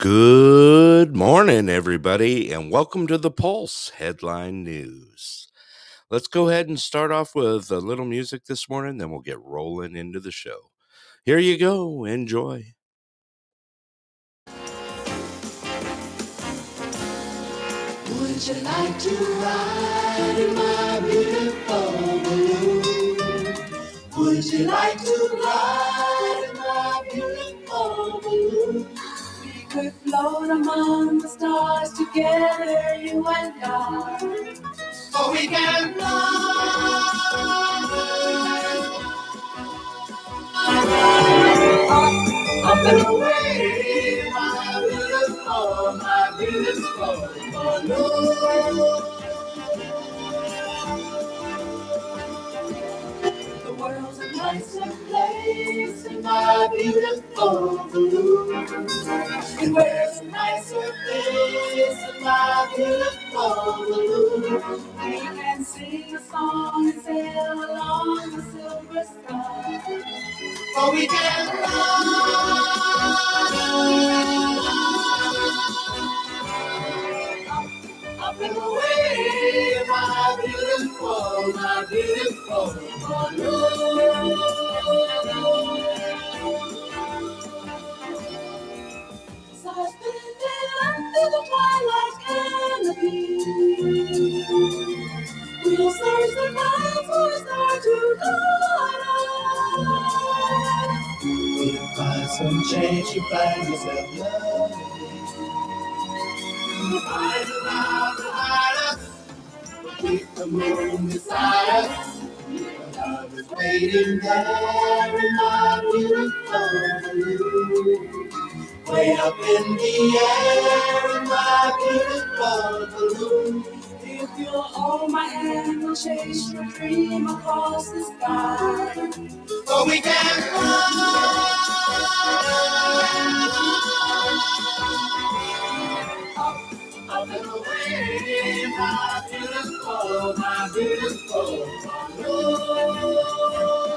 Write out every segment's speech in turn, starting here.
Good morning, everybody, and welcome to the Pulse Headline News. Let's go ahead and start off with a little music this morning, then we'll get rolling into the show. Here you go. Enjoy. Would you like to ride in my beautiful balloon? Would you like to ride We float among the stars together, you and I. Oh, we can fly up and away, my beautiful, my beautiful balloon. A nicer place in my beautiful balloon. And where's a nicer place in my beautiful balloon? We can sing a song and sail along the silver sky. Or we can fly up and away, my beautiful, my beautiful. We'll search the clouds for a star to guide us. Find change to find yourself. We'll find a love to hide us. Keep the moon beside us. Love is waiting there in my beautiful balloon. Way up in the air in my beautiful balloon. If you'll hold my hand, we'll chase your dream across the sky. So we can fly beautiful, my beautiful balloon.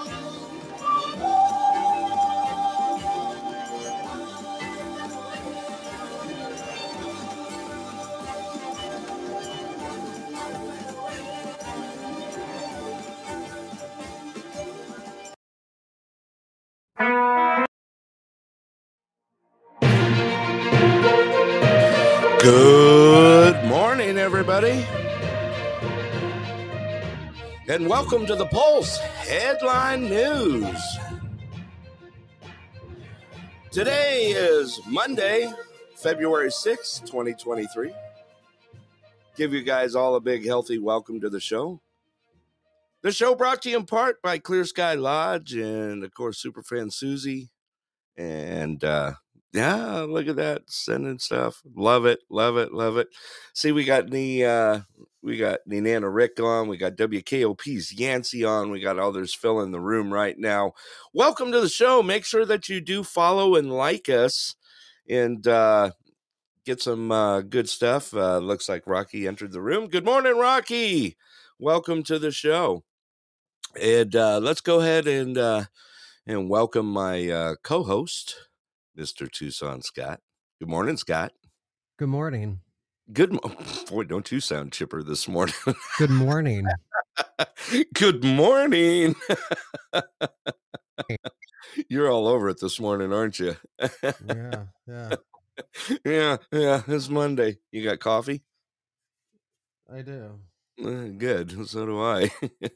Everybody. And welcome to the Pulse Headline News. Today is Monday, February 6th, 2023. Give you guys all a big, healthy welcome to the show. The show brought to you in part by Clear Sky Lodge and, of course, Superfan Susie. And, uh, yeah, look at that sending stuff. Love it, love it, love it. See, we got the uh we got Nana Rick on, we got WKOP's Yancey on, we got others filling the room right now. Welcome to the show. Make sure that you do follow and like us and uh get some uh good stuff. Uh looks like Rocky entered the room. Good morning, Rocky. Welcome to the show. And uh let's go ahead and uh and welcome my uh co-host, Mr. Tucson Scott. Good morning, Scott. Good morning. Good mo- boy, don't you sound chipper this morning. Good morning. Good morning. You're all over it this morning, aren't you? Yeah, yeah, yeah, yeah. It's Monday. You got coffee? I do. Uh, Good. So do I. a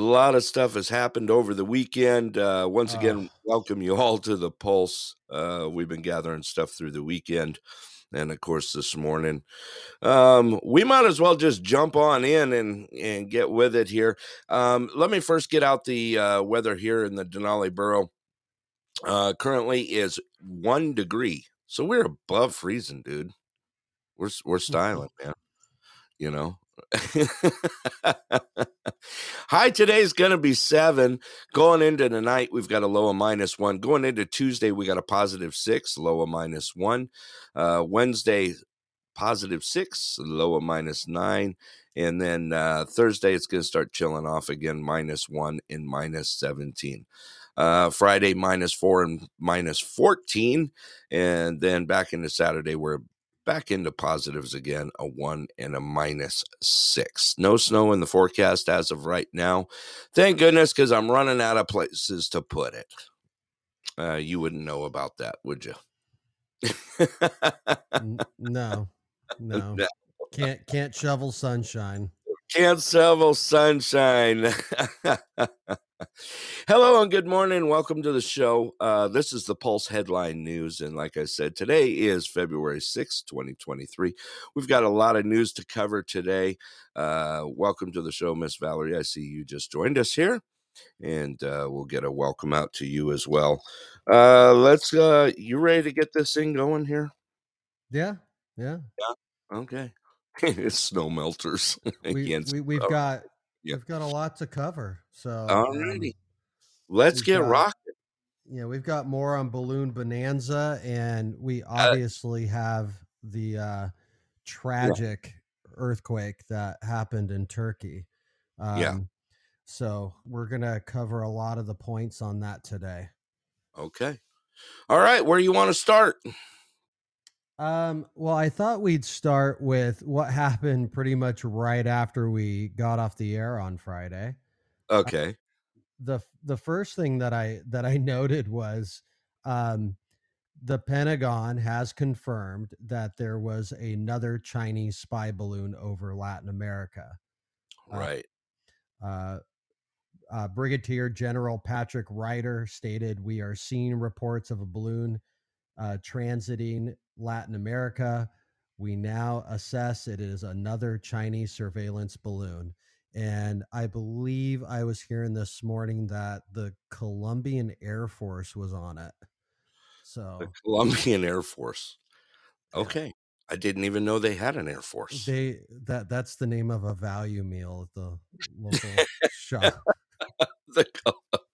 lot of stuff has happened over the weekend. Uh, once again, Ah. welcome you all to the Pulse. Uh, we've been gathering stuff through the weekend. And of course, this morning, um, we might as well just jump on in and, and get with it here. Um, let me first get out the uh, weather here in the Denali Borough. Uh, currently is one degree. So we're above freezing, dude. We're, we're styling, man. You know, High today is going to be seven. Going into the night, we've got a low of minus one. Going into Tuesday, we got a positive six, low of minus one. Uh, Wednesday, positive six, low of minus nine. And then uh, Thursday, it's going to start chilling off again, minus one and minus 17. Uh, Friday minus four and minus 14. And then back into Saturday, we're back into positives again a one and a minus six. No snow in the forecast as of right now. Thank goodness, because I'm running out of places to put it. Uh, you wouldn't know about that, would you? No, no, No. can't can't shovel sunshine. Can't shovel sunshine. Hello and good morning. Welcome to the show. Uh, this is the Pulse Headline News. And like I said, today is February sixth, 2023. We've got a lot of news to cover today. Uh, welcome to the show, Miss Valerie. I see you just joined us here. And uh, we'll get a welcome out to you as well. Uh, let's, uh, you ready to get this thing going here? Yeah. Yeah, yeah. Okay. it's snow melters. We, against we we've uh, got yeah. we've got a lot to cover. So Alrighty. um, Let's get got- rocking. yeah, we've got more on balloon bonanza, and we Uh, obviously have the uh, tragic earthquake that happened in Turkey. Um, Yeah. So we're gonna cover a lot of the points on that today. Okay. All right. Where you want to start? Um, well, I thought we'd start with what happened pretty much right after we got off the air on Friday. Okay. The the first thing that I that I noted was um the Pentagon has confirmed that there was another Chinese spy balloon over Latin America. uh, Right. Uh, uh, Brigadier General Patrick Ryder stated, "We are seeing reports of a balloon uh, transiting Latin America. We now assess it is another Chinese surveillance balloon." And I believe I was hearing this morning that the Colombian Air Force was on it. So The Colombian Air Force. Okay. I didn't even know they had an Air Force. they that that's the name of a value meal at the local shop. the Colombian.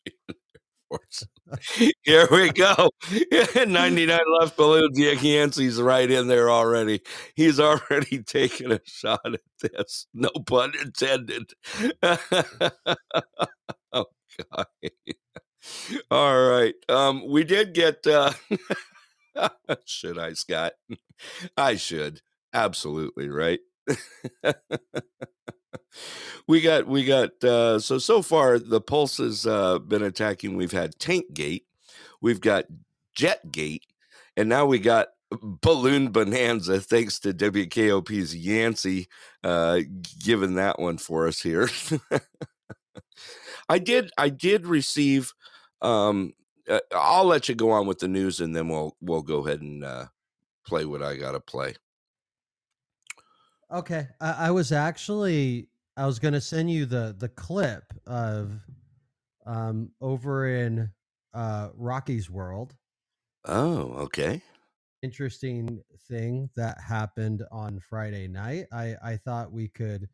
Here we go. 99 left balloons. Yancey's right in there already. He's already taken a shot at this. No pun intended. oh, God. All right. Um, we did get uh should I, Scott? I should. Absolutely, right? We got we got uh so so far the pulse has uh been attacking. We've had tank gate we've got jet gate and now we got balloon bonanza thanks to wkop's yancey uh giving that one for us here. I did i did receive um uh, i'll let you go on with the news and then we'll we'll go ahead and uh play what i gotta play. Okay, I, I was actually I was going to send you the the clip of um over in uh Rocky's World. oh okay Interesting thing that happened on Friday night. I I thought we could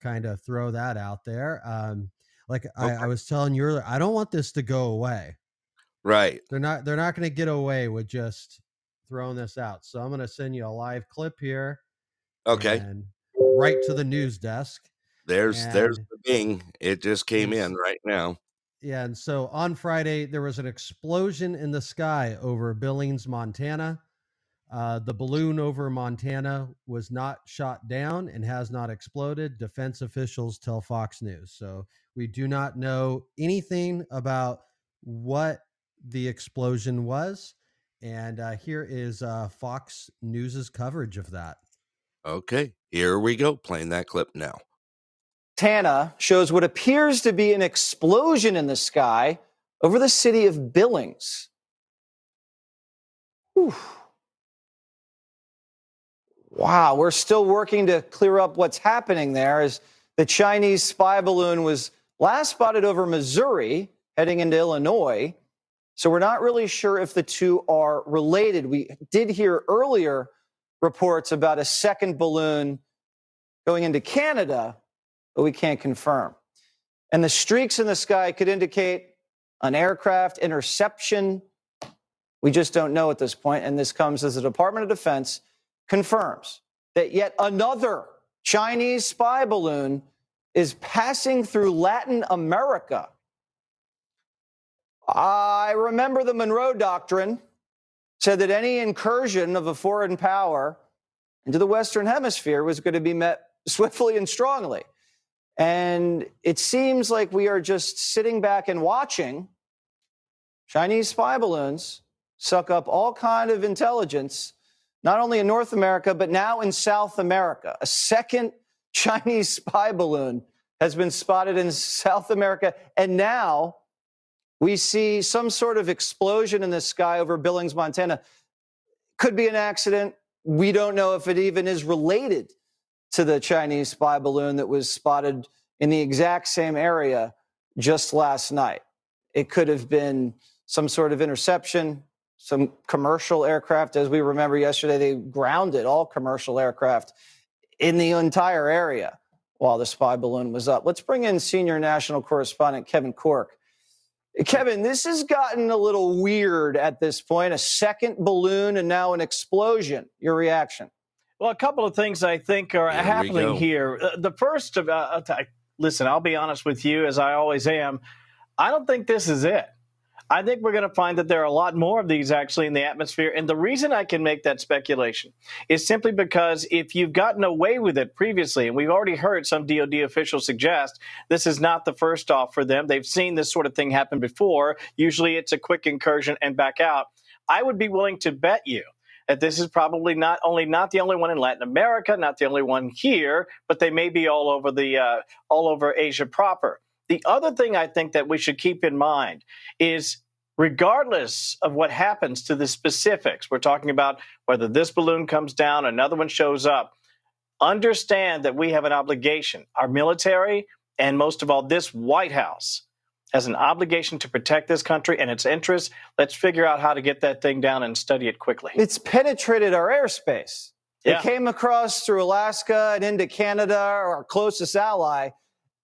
kind of throw that out there. Um, like I, Okay. I was telling you earlier, I don't want this to go away. right They're not they're not going to get away with just throwing this out. So I'm going to send you a live clip here. okay and right to the news desk. There's there's the bing. It just came in right now. Yeah, and so on Friday there was an explosion in the sky over Billings, Montana. Uh, the balloon over Montana was not shot down and has not exploded. Defense officials tell Fox News. So we do not know anything about what the explosion was. And uh, here is uh, Fox News's coverage of that. Okay, here we go. Playing that clip now. Montana shows what appears to be an explosion in the sky over the city of Billings. Whew. Wow, we're still working to clear up what's happening there as the Chinese spy balloon was last spotted over Missouri heading into Illinois. So we're not really sure if the two are related. We did hear earlier reports about a second balloon going into Canada, but we can't confirm. And the streaks in the sky could indicate an aircraft interception. We just don't know at this point. point, And this comes as the Department of Defense confirms that yet another Chinese spy balloon is passing through Latin America. I remember the Monroe Doctrine said that any incursion of a foreign power into the Western Hemisphere was going to be met swiftly and strongly. And it seems like we are just sitting back and watching Chinese spy balloons suck up all kind of intelligence, not only in North America, but now in South America. A second Chinese spy balloon has been spotted in South America. And now we see some sort of explosion in the sky over Billings, Montana. Could be an accident. We don't know if it even is related to the Chinese spy balloon that was spotted in the exact same area just last night. It could have been some sort of interception, some commercial aircraft. As we remember yesterday, they grounded all commercial aircraft in the entire area while the spy balloon was up. Let's bring in senior national correspondent Kevin Corke. Kevin, this has gotten a little weird at this point. A second balloon and now an explosion. Your reaction? Well, a couple of things I think are happening here. Uh, the first, uh, uh listen, I'll be honest with you, as I always am. I don't think this is it. I think we're going to find that there are a lot more of these actually in the atmosphere. And the reason I can make that speculation is simply because if you've gotten away with it previously, and we've already heard some DoD officials suggest this is not the first off for them, they've seen this sort of thing happen before. Usually it's a quick incursion and back out. I would be willing to bet you that this is probably not only not the only one in Latin America, not the only one here, but they may be all over the uh, all over Asia proper. The other thing I think that we should keep in mind is regardless of what happens to the specifics, we're talking about whether this balloon comes down, another one shows up, understand that we have an obligation. Our military, and most of all, this White House, has an obligation to protect this country and its interests. Let's figure out how to get that thing down and study it quickly. It's penetrated our airspace. Yeah. It came across through Alaska and into Canada, our closest ally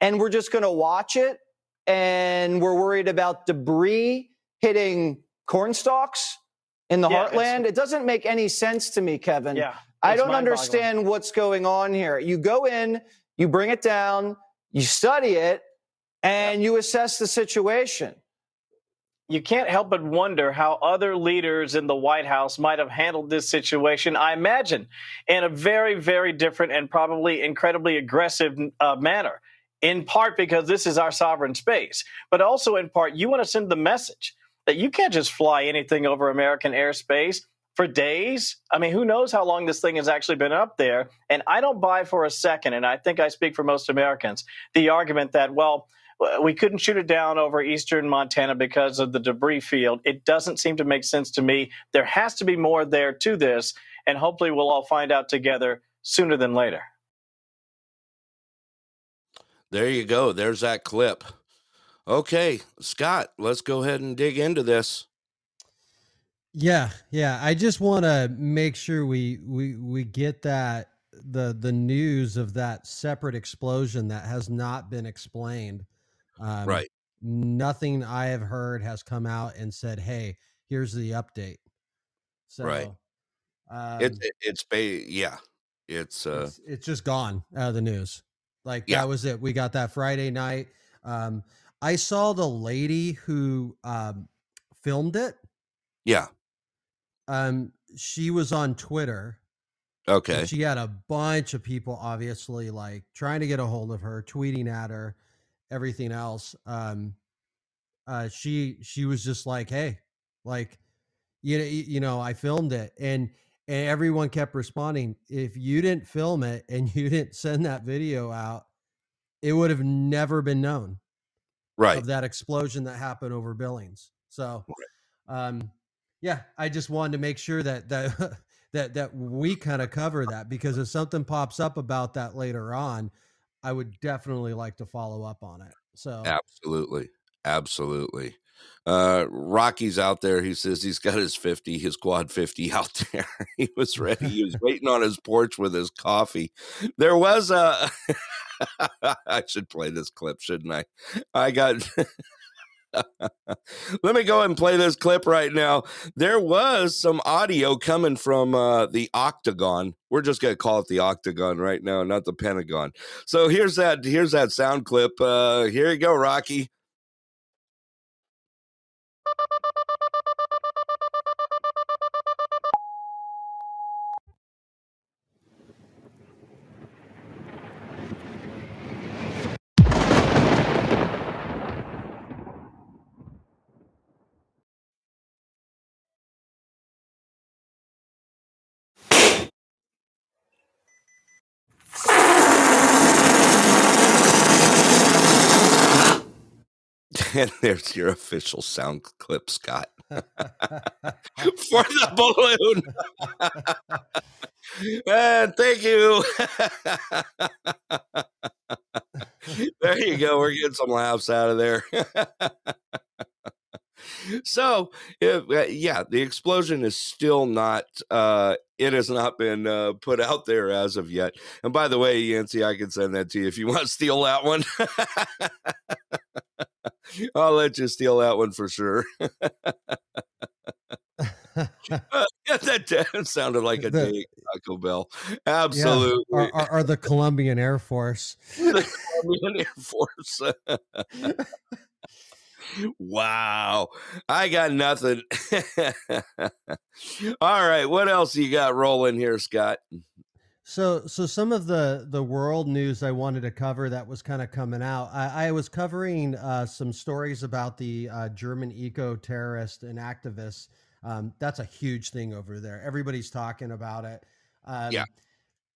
and we're just going to watch it and we're worried about debris hitting corn stalks in the yeah, heartland. It doesn't make any sense to me, Kevin. Yeah. I don't understand what's going on here. You go in, you bring it down, you study it, and you assess the situation. You can't help but wonder how other leaders in the White House might have handled this situation. I imagine in a very, very different and probably incredibly aggressive uh, manner in part because this is our sovereign space, but also in part, you want to send the message that you can't just fly anything over American airspace for days. I mean, who knows how long this thing has actually been up there? And I don't buy for a second, and I think I speak for most Americans, the argument that, well, we couldn't shoot it down over eastern Montana because of the debris field. It doesn't seem to make sense to me. There has to be more there to this, and hopefully we'll all find out together sooner than later. There you go. There's that clip. Okay, Scott, let's go ahead and dig into this. Yeah, yeah. I just want to make sure we we we get that the the news of that separate explosion that has not been explained. Um, right. Nothing I have heard has come out and said, "Hey, here's the update." So, right. Um, it, it, it's yeah, it's uh, it's, it's just gone out of the news. Like yeah. that was it. We got that Friday night. Um, I saw the lady who um, filmed it. Yeah. Um, she was on Twitter. Okay. She had a bunch of people, obviously, like trying to get a hold of her, tweeting at her, everything else. Um, uh, she she was just like, "Hey, like, you know, you know, I filmed it," and and everyone kept responding if you didn't film it and you didn't send that video out it would have never been known right of that explosion that happened over billings so um yeah i just wanted to make sure that that that that we kind of cover that because if something pops up about that later on i would definitely like to follow up on it so absolutely absolutely uh, Rocky's out there. He says he's got his 50, his quad 50 out there. he was ready. He was waiting on his porch with his coffee. There was a. I should play this clip, shouldn't I? I got. Let me go and play this clip right now. There was some audio coming from uh, the Octagon. We're just gonna call it the Octagon right now, not the Pentagon. So here's that. Here's that sound clip. Uh, here you go, Rocky. And there's your official sound clip, Scott, for the balloon. and thank you. there you go. We're getting some laughs out of there. so if, uh, yeah the explosion is still not uh it has not been uh, put out there as of yet and by the way yancey i can send that to you if you want to steal that one i'll let you steal that one for sure that sounded like a the, Taco Bell. Absolutely. Yeah, are, the Colombian Air Force. the Colombian Air Force. wow. I got nothing. All right. What else you got rolling here, Scott? So, so some of the the world news I wanted to cover that was kind of coming out. I, I was covering uh, some stories about the uh, German eco terrorist and activists. Um, that's a huge thing over there. Everybody's talking about it. Um, yeah.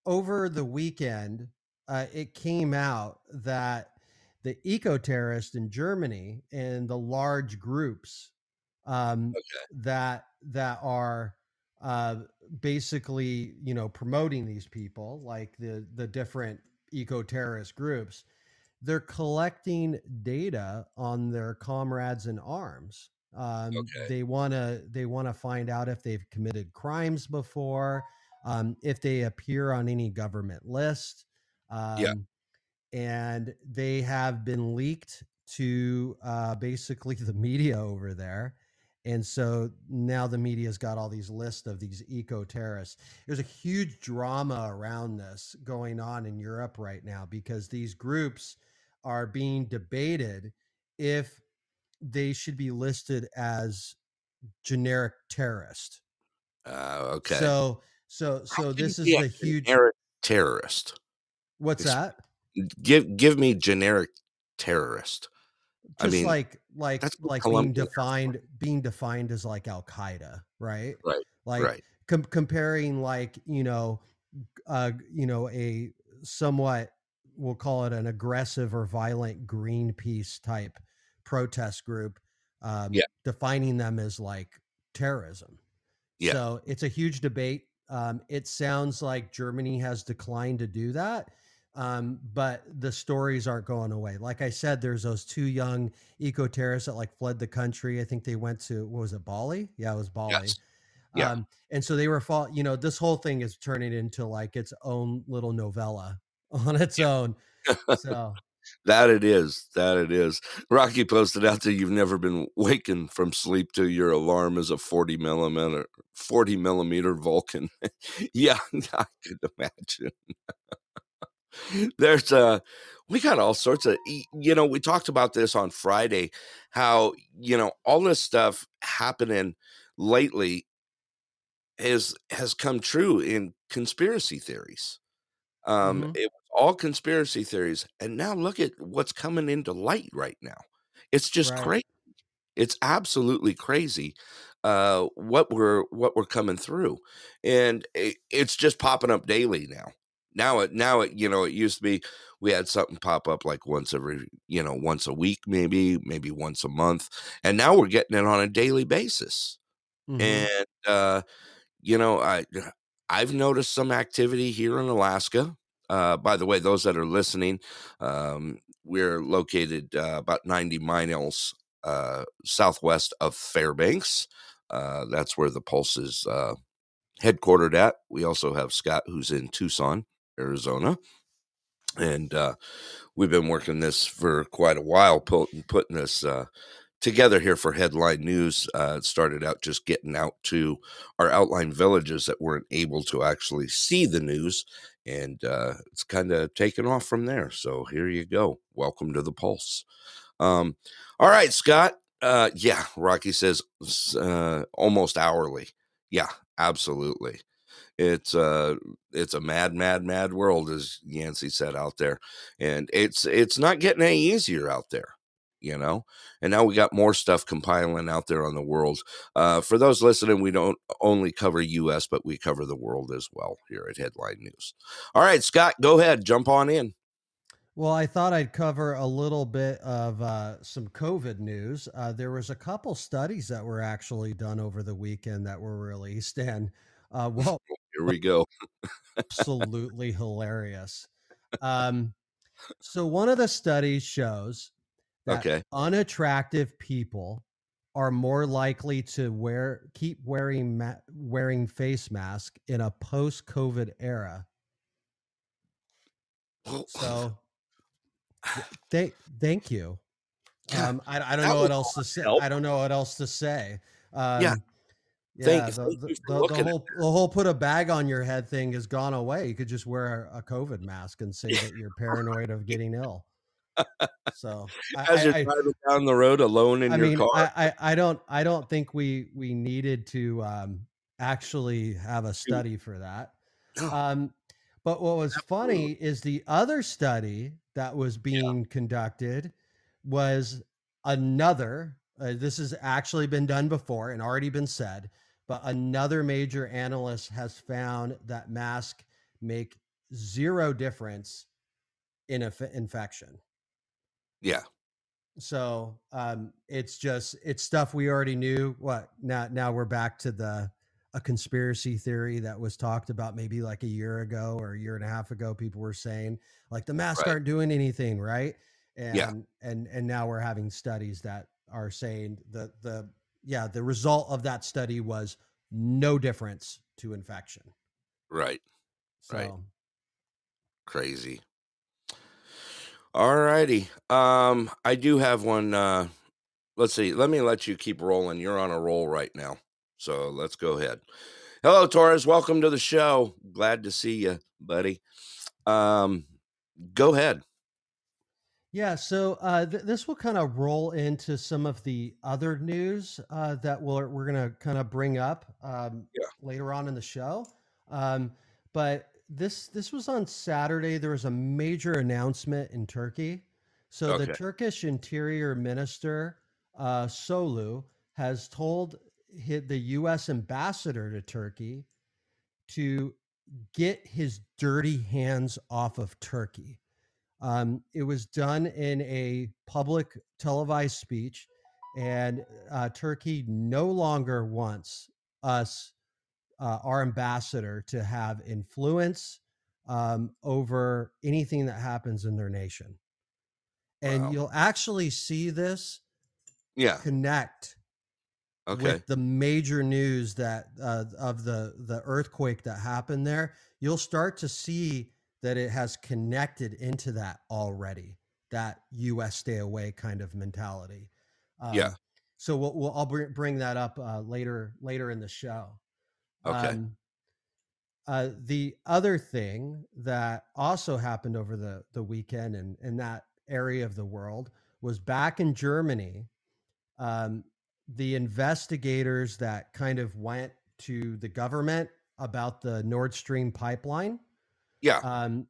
Over the weekend, uh, it came out that the eco terrorists in Germany and the large groups um, okay. that that are uh, basically you know promoting these people, like the the different eco terrorist groups, they're collecting data on their comrades in arms. Um, okay. They want to they want to find out if they've committed crimes before, um, if they appear on any government list. Um, yeah and they have been leaked to uh, basically the media over there. And so now the media's got all these lists of these eco terrorists. There's a huge drama around this going on in Europe right now because these groups are being debated if they should be listed as generic terrorist. Uh, okay. So so so this is a huge terrorist. What's that? give give me generic terrorist. Just I mean, like like like being defined being defined as like Al Qaeda, right? Right. Like right. Com- comparing like you know, uh, you know a somewhat we'll call it an aggressive or violent Greenpeace type protest group, um, yeah. defining them as like terrorism. Yeah. So it's a huge debate. Um, it sounds like Germany has declined to do that um, but the stories aren't going away. Like I said, there's those two young eco terrorists that like fled the country. I think they went to what was it, Bali? Yeah, it was Bali. Yes. Yeah. Um, and so they were fall. You know, this whole thing is turning into like its own little novella on its yeah. own. So that it is. That it is. Rocky posted out that you've never been wakened from sleep to your alarm is a 40 millimeter 40 millimeter Vulcan. yeah, I could imagine there's uh we got all sorts of you know we talked about this on friday how you know all this stuff happening lately has has come true in conspiracy theories um mm-hmm. it was all conspiracy theories and now look at what's coming into light right now it's just right. crazy it's absolutely crazy uh what we're what we're coming through and it, it's just popping up daily now now it now it you know it used to be we had something pop up like once every you know once a week maybe maybe once a month and now we're getting it on a daily basis mm-hmm. and uh you know i i've noticed some activity here in alaska uh by the way those that are listening um we're located uh, about 90 miles uh southwest of fairbanks uh that's where the pulse is uh headquartered at we also have scott who's in tucson Arizona. And uh, we've been working this for quite a while, putting, putting this uh, together here for headline news. Uh, started out just getting out to our outlying villages that weren't able to actually see the news. And uh, it's kind of taken off from there. So here you go. Welcome to the Pulse. Um, all right, Scott. Uh, yeah, Rocky says uh, almost hourly. Yeah, absolutely it's uh it's a mad mad mad world as yancey said out there and it's it's not getting any easier out there you know? And now we got more stuff compiling out there on the world. Uh, for those listening we don't only cover us but we cover the world as well here at headline news. All right scott go ahead jump on in. Well, I thought I'd cover a little bit of uh, some COVID news. Uh, there was a couple studies that were actually done over the weekend that were released, and uh, well, here we go. absolutely hilarious. Um, so one of the studies shows that Okay. unattractive people are more likely to wear keep wearing ma- wearing face mask in a post COVID era. So thank thank you. Um, I, I don't know what else to say. help. I don't know what else to say. Um, Yeah. Yeah, Thank- the, the, you the- whole the whole put a bag on your head thing has gone away. You could just wear a, COVID mask and say that you're paranoid of getting ill. So I, As you're I, I, driving down the road alone in I your mean, car. I, I, I don't I don't think we we needed to um, actually have a study for that. Um, but what was funny is the other study that was being conducted was another. Uh, this has actually been done before and already been said, but another major analyst has found that masks make zero difference in a f- infection. yeah. So um, it's just it's stuff we already knew. What now? Now we're back to the a conspiracy theory that was talked about maybe like a year ago or a year and a half ago. People were saying like the masks Right. aren't doing anything, right? And Yeah. and and now we're having studies that are saying the the yeah the result of that study was no difference to infection. Right. So Right. Crazy. All righty. Um, I do have one. Uh, let's see. Let me let you keep rolling. You're on a roll right now. So let's go ahead. Hello, Torres. Welcome to the show. Glad to see you, buddy. Um, go ahead. Yeah, so uh, th- this will kind of roll into some of the other news uh, that we're, we're going to kind of bring up um, Yeah. later on in the show. Um, but this this was on Saturday. There was a major announcement in Turkey. So the Turkish Interior Minister uh, Soylu has told the U.S. ambassador to Turkey to get his dirty hands off of Turkey. Um, it was done in a public televised speech, and uh, Turkey no longer wants us, uh, our ambassador, to have influence um, over anything that happens in their nation. And Wow. you'll actually see this Yeah. connect Okay. with the major news that uh, of the the earthquake that happened there you'll start to see that it has connected into that already that us stay away kind of mentality Yeah. Um, so we'll, we'll i'll bring, bring that up uh, later later in the show Okay. um, uh, the other thing that also happened over the, the weekend in, in that area of the world was back in Germany. Um, the investigators that kind of went to the government about the Nord Stream pipeline, Yeah. um,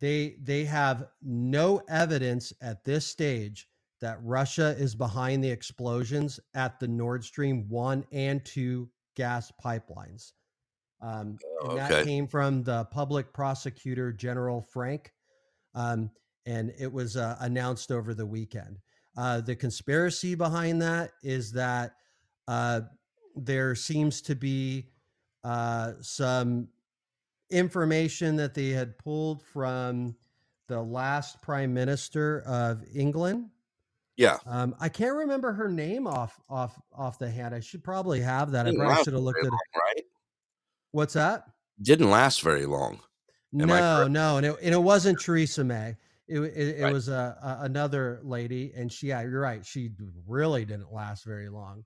they they have no evidence at this stage that Russia is behind the explosions at the Nord Stream one and two gas pipelines. Um, and that came from the public prosecutor General Frank, um, and it was uh, announced over the weekend. Uh, the conspiracy behind that is that uh, there seems to be uh, some information that they had pulled from the last prime minister of England. Yeah. Um, I can't remember her name off off off the hand. I should probably have that. I Didn't probably should have looked at it. long, right? What's that? Didn't last very long. Am No, no, and it, and it wasn't Theresa May. It it, it Right. was a, a another lady, and she yeah, you're right. She really didn't last very long.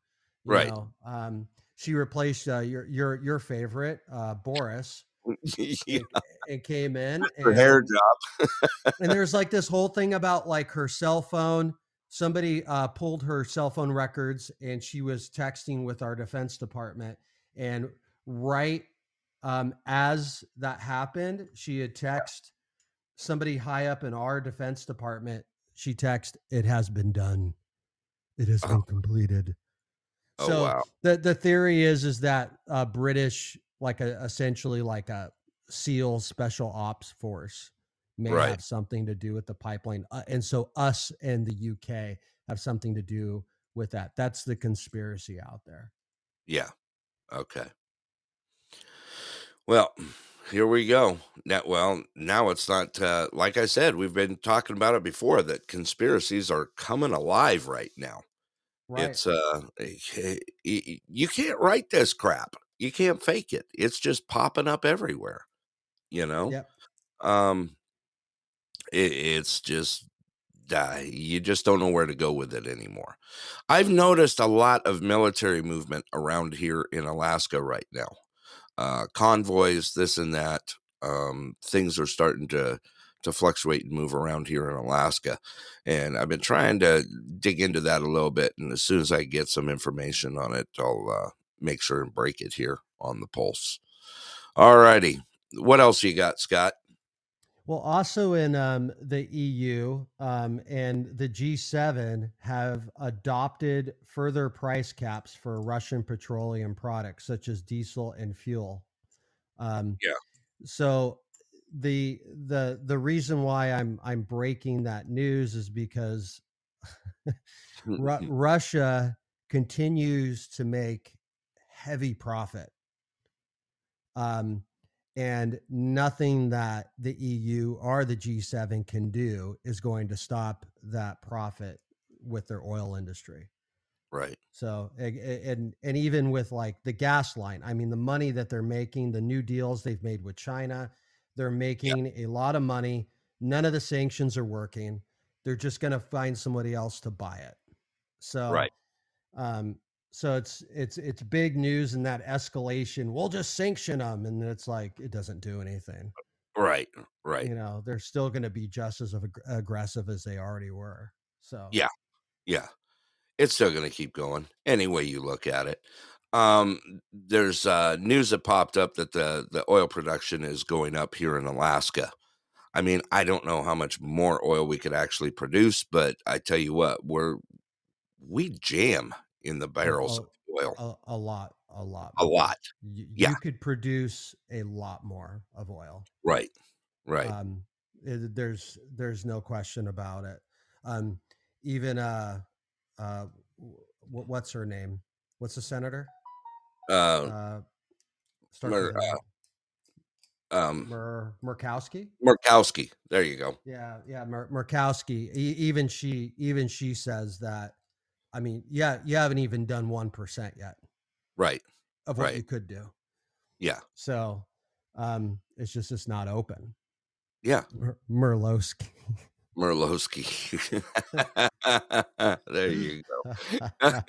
you Right. know. Um, she replaced uh, your your your favorite uh, Boris. yeah. and, and came in Her hair job. and there's like this whole thing about like her cell phone somebody uh, pulled her cell phone records and she was texting with our defense department and right um, as that happened she had text somebody high up in our defense department she texted, it has been done it has Oh. been completed Oh, so wow. the the theory is is that uh, British like a essentially like a SEAL special ops force may Right. have something to do with the pipeline, uh, and so us and the UK have something to do with that. That's the conspiracy out there. Yeah. Okay. Well, here we go. Now, well, now it's not uh, like I said. We've been talking about it before that conspiracies are coming alive right now. Right. It's uh, y- y- you can't write this crap. You can't fake it. It's just popping up everywhere. You know. Yep. Um, it, it's just uh, you just don't know where to go with it anymore. I've noticed a lot of military movement around here in Alaska right now. Uh, convoys, this and that. Um, things are starting to to fluctuate and move around here in Alaska, and I've been trying to dig into that a little bit. And as soon as I get some information on it, I'll uh, make sure and break it here on the pulse. All righty, what else you got, Scott? Well, also in um, the EU um, and the G7 have adopted further price caps for Russian petroleum products such as diesel and fuel. Um, Yeah. So the the the reason why I'm I'm breaking that news is because Ru- Russia continues to make heavy profit. Um, and nothing that the EU or the G7 can do is going to stop that profit with their oil industry. right. So, and and even with like the gas line, I mean, the money that they're making, the new deals they've made with China, they're making a lot of money. None of the sanctions are working. They're just going to find somebody else to buy it. So, Right. Um, so it's it's it's big news and that escalation. We'll just sanction them, and it's like it doesn't do anything. Right. Right. You know, they're still going to be just as ag- aggressive as they already were. So Yeah. Yeah. It's still going to keep going any way you look at it. Um, there's uh, news that popped up that the, the oil production is going up here in Alaska. I mean, I don't know how much more oil we could actually produce, but I tell you what, we're we jam in the barrels of oil a, a lot, a lot, a lot. You, Yeah. you could produce a lot more of oil. Right. Right. Um, it- there's there's no question about it. Um, even uh, uh, wh- what's her name? What's the senator? Uh, Uh, Mer- with um, Mur- Murkowski. Murkowski. There you go. Yeah, yeah, Mur- Murkowski. E- even she, even she says that. I mean, yeah, you haven't even done one percent yet Right. of what Right. you could do. Yeah. So, um, it's just it's not open. Yeah. Mur- Merlowski. Murlowski. there you go.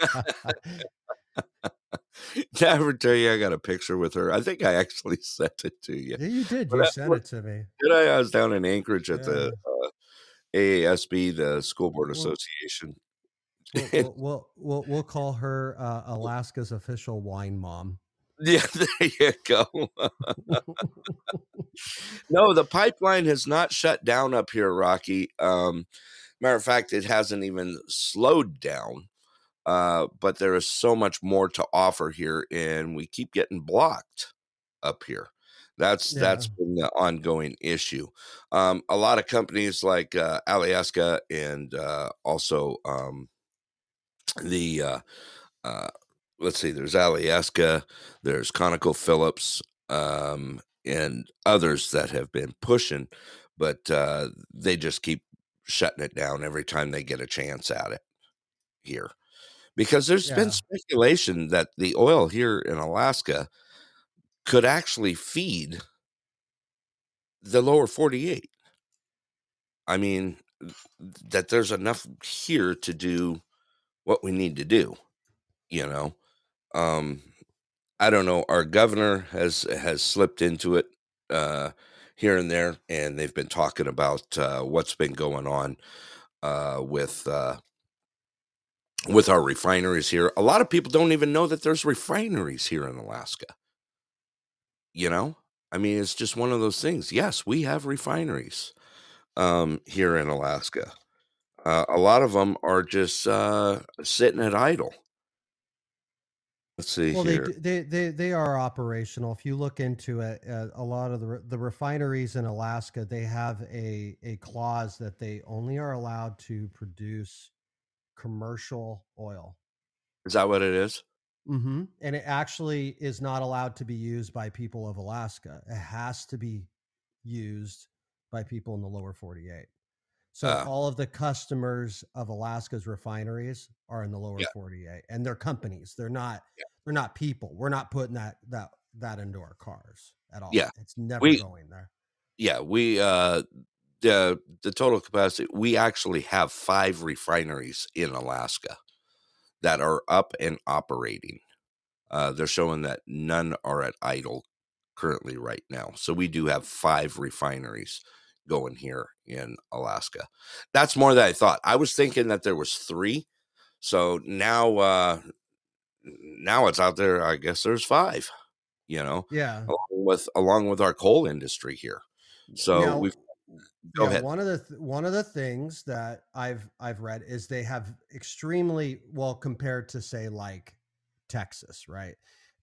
Did I ever tell you I got a picture with her? I think I actually sent it to you. Yeah, you did. But You I- sent it to me. Did I? I was down in Anchorage at the uh, AASB, the School Board Association. We'll, we'll, we'll, we'll, call her uh, Alaska's official wine mom. Yeah, there you go. no, the pipeline has not shut down up here, Rocky. Um, matter of fact, it hasn't even slowed down. Uh, but there is so much more to offer here, and we keep getting blocked up here. That's that's Yeah. been the ongoing issue. Um, a lot of companies like uh, Alyeska and uh, also um, the uh, uh, let's see, there's Alyeska, there's ConocoPhillips, um, and others that have been pushing, but uh, they just keep shutting it down every time they get a chance at it here. Because there's Yeah. been speculation that the oil here in Alaska could actually feed the lower 48. I mean, that there's enough here to do what we need to do, you know. Um I don't know, our governor has has slipped into it uh here and there and they've been talking about uh what's been going on uh with uh with our refineries here. A lot of people don't even know that there's refineries here in Alaska. You know? I mean, it's just one of those things. Yes, we have refineries um here in Alaska. Uh, a lot of them are just uh sitting at idle. Let's see well, here. they, they they they are operational. If you look into it, uh, a lot of the the refineries in Alaska they have a a clause that they only are allowed to produce commercial oil. Is that what it is? Mm-hmm. And it actually is not allowed to be used by people of Alaska. It has to be used by people in the lower 48. So Uh. all of the customers of Alaska's refineries are in the lower Yeah. 48 and they're companies. They're not Yeah. they're not people. We're not putting that that that into our cars at all. Yeah. It's never We- going there. Yeah, we uh the the total capacity we actually have five refineries in Alaska that are up and operating. Uh they're showing that none are at idle currently right now. So we do have five refineries going here in Alaska. That's more than I thought. I was thinking that there was 3. So now uh now it's out there I guess there's 5, you know, Yeah. along with along with our coal industry here. So Now, we've Go yeah, ahead. One of the th- one of the things that I've I've read is they have extremely well compared to say like Texas, right?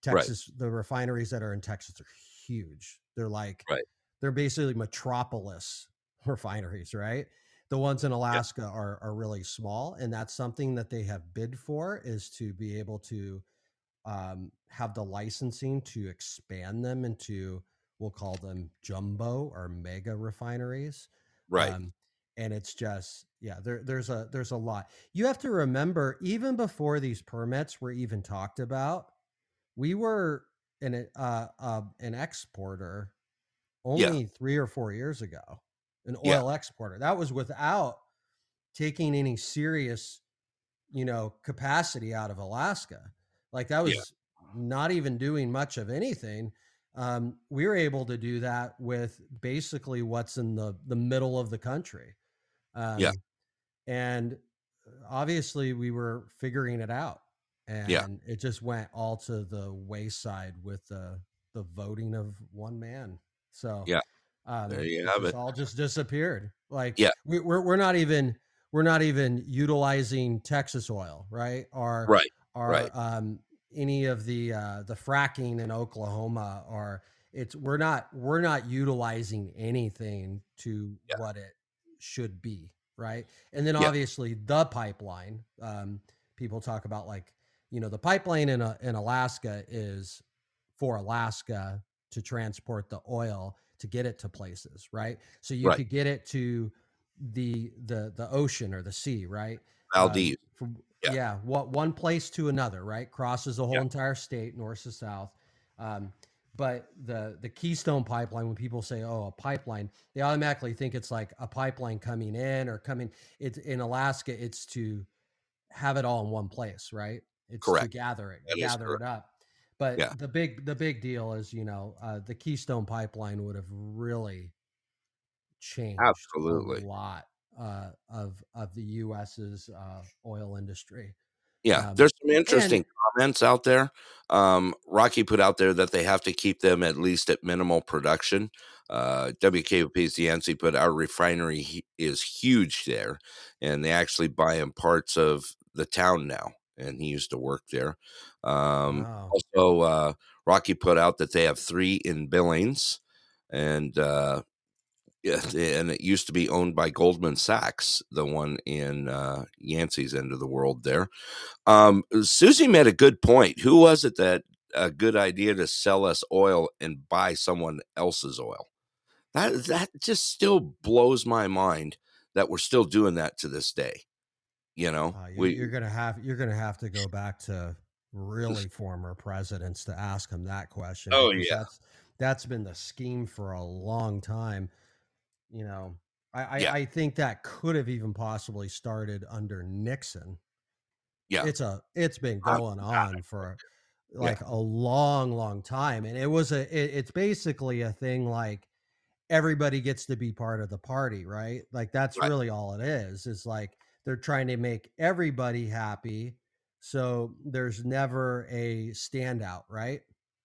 Right. Texas, the refineries that are in Texas are huge. They're like Right. They're basically metropolis refineries, right? The ones in Alaska are are really small, and that's something that they have bid for is to be able to um, have the licensing to expand them into we'll call them jumbo or mega refineries right. um, and it's just yeah there, there's a there's a lot you have to remember even before these permits were even talked about we were an uh, uh an exporter Yeah. only three or four years ago an Yeah. oil exporter that was without taking any serious you know capacity out of alaska like that was Yeah. not even doing much of anything um, we were able to do that with basically what's in the the middle of the country um, Yeah. and obviously we were figuring it out and Yeah. it just went all to the wayside with the the voting of one man so Yeah. um, There you have it. all just disappeared like Yeah. we, we're, we're not even we're not even utilizing texas oil right or Right. or right. um, any of the uh, the fracking in Oklahoma or it's we're not we're not utilizing anything to Yeah. what it should be right and then Yeah. obviously the pipeline um, people talk about like you know the pipeline in a, in Alaska is for Alaska to transport the oil to get it to places right so you Right. could get it to the the the ocean or the sea right um, Valdez. from Yeah. yeah, what one place to another, right? Crosses the whole Yeah. entire state, north to south. Um, but the the Keystone pipeline, when people say, "Oh, a pipeline," they automatically think it's like a pipeline coming in or coming. It's in Alaska. It's to have it all in one place, right? It's to Correct. gather it, That gather it up. But Yeah. the big the big deal is, you know, uh, the Keystone pipeline would have really changed Absolutely. a lot uh, of of the U.S.'s uh, oil industry. Yeah, Um, there's some interesting comments out there. Um, Rocky put out there that they have to keep them at least at minimal production. Uh, WKOP's Yancey put our refinery is huge there, and they actually buy in parts of the town now. And he used to work there. Um, Wow. also, uh, Rocky put out that they have three in Billings, and uh, and it used to be owned by Goldman Sachs, the one in uh, Yancey's end of the world there. Um, Susie made a good point. Who was it that a good idea to sell us oil and buy someone else's oil? That that just still blows my mind that we're still doing that to this day. You know, Uh, you, we you're gonna have you're gonna have to go back to really former presidents to ask them that question. Oh, yeah. that's that's been the scheme for a long time. You know, I I, Yeah. I think that could have even possibly started under Nixon. yeah, It's a it's been going on for like a long long time, and it was a it, it's basically a thing like everybody gets to be part of the party, right? Like that's Right. really all it is. Is like they're trying to make everybody happy, so there's never a standout, right?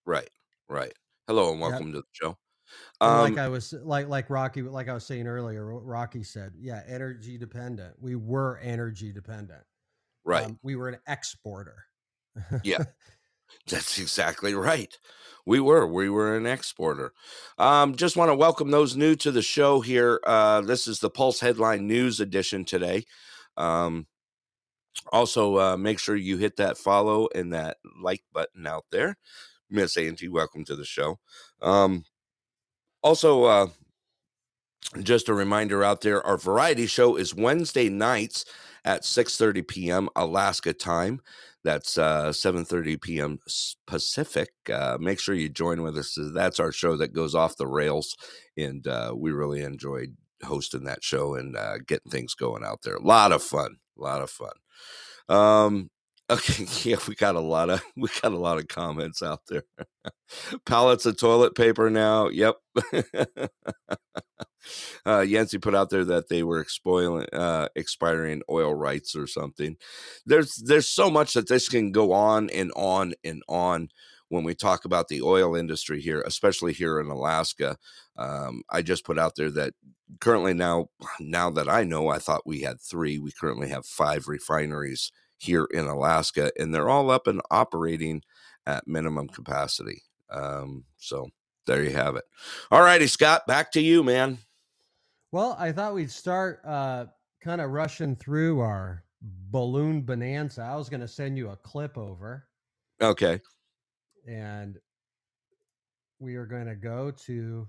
right, right. Hello and Yep. welcome to the show. Um, like I was like like Rocky, like I was saying earlier, Rocky said, yeah, energy dependent. We were energy dependent. right. Um, we were an exporter. Yeah. That's exactly right. We were. We were an exporter. Um, just want to welcome those new to the show here. Uh, this is the Pulse Headline News edition today. Um, also, uh, make sure you hit that follow and that like button out there. Miss Angie, welcome to the show. Um, also, uh, just a reminder out there, our variety show is Wednesday nights at 6:30 p.m. Alaska time. That's uh, 7:30 p.m. Pacific. Uh, make sure you join with us. That's our show that goes off the rails, and uh, we really enjoyed hosting that show and uh, getting things going out there. A lot of fun. A lot of fun. Um, okay, yeah, we got a lot of we got a lot of comments out there. Pallets of toilet paper now. Yep. uh, put out there that they were uh, expiring oil rights or something. There's there's so much that this can go on and on and on when we talk about the oil industry here, especially here in Alaska. Um, I just put out there that currently now, now that I know, I thought we had three. We currently have five refineries here in Alaska, and they're all up and operating at minimum capacity. Um, so there you have it. All righty, Scott, back to you, man. Well, I thought we'd start uh, kind of rushing through our balloon bonanza. I was going to send you a clip over. Okay. And we are going to go to.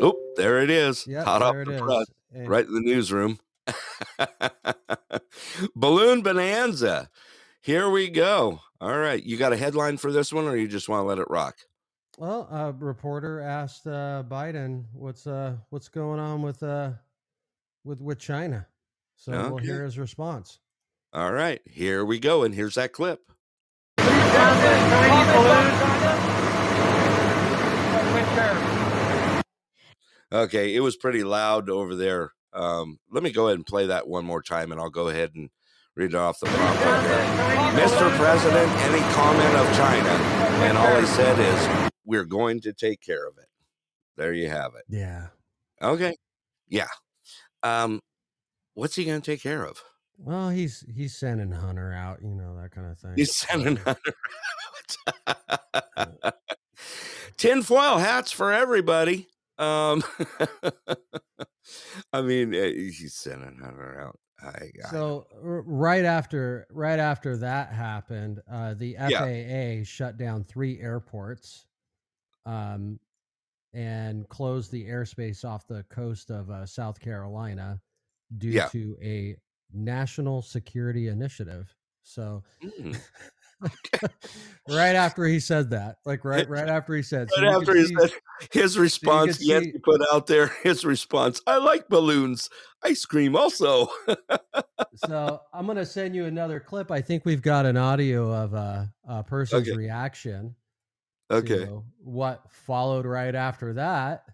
Oh, there it is. Yep, Hot off the press, right in the newsroom. Balloon Bonanza. Here we go. All right. You got a headline for this one, or you just want to let it rock? Well, a reporter asked uh, Biden what's uh, what's going on with uh, with with China. So okay. we'll hear his response. All right, here we go, and here's that clip. Okay, it was pretty loud over there. Um, let me go ahead and play that one more time, and I'll go ahead and read it off the prompter. Mr. President, any comment of China? And all he said is, we're going to take care of it. There you have it. Yeah. Okay. Yeah. Um, what's he going to take care of? Well, he's he's sending Hunter out, you know that kind of thing. He's sending Hunter out. Tinfoil hats for everybody. Um, I mean, eh, he's sending Hunter out. I, so I right after right after that happened, uh, the FAA yeah. shut down three airports um, and closed the airspace off the coast of uh, South Carolina due yeah. to a national security initiative. So, mm. right after he said that, like right right after he said, right so after he see, said his response, so yes, he put out there his response. I like balloons, ice cream, also. so I'm gonna send you another clip. I think we've got an audio of a, a person's okay. reaction. Okay. what followed right after that?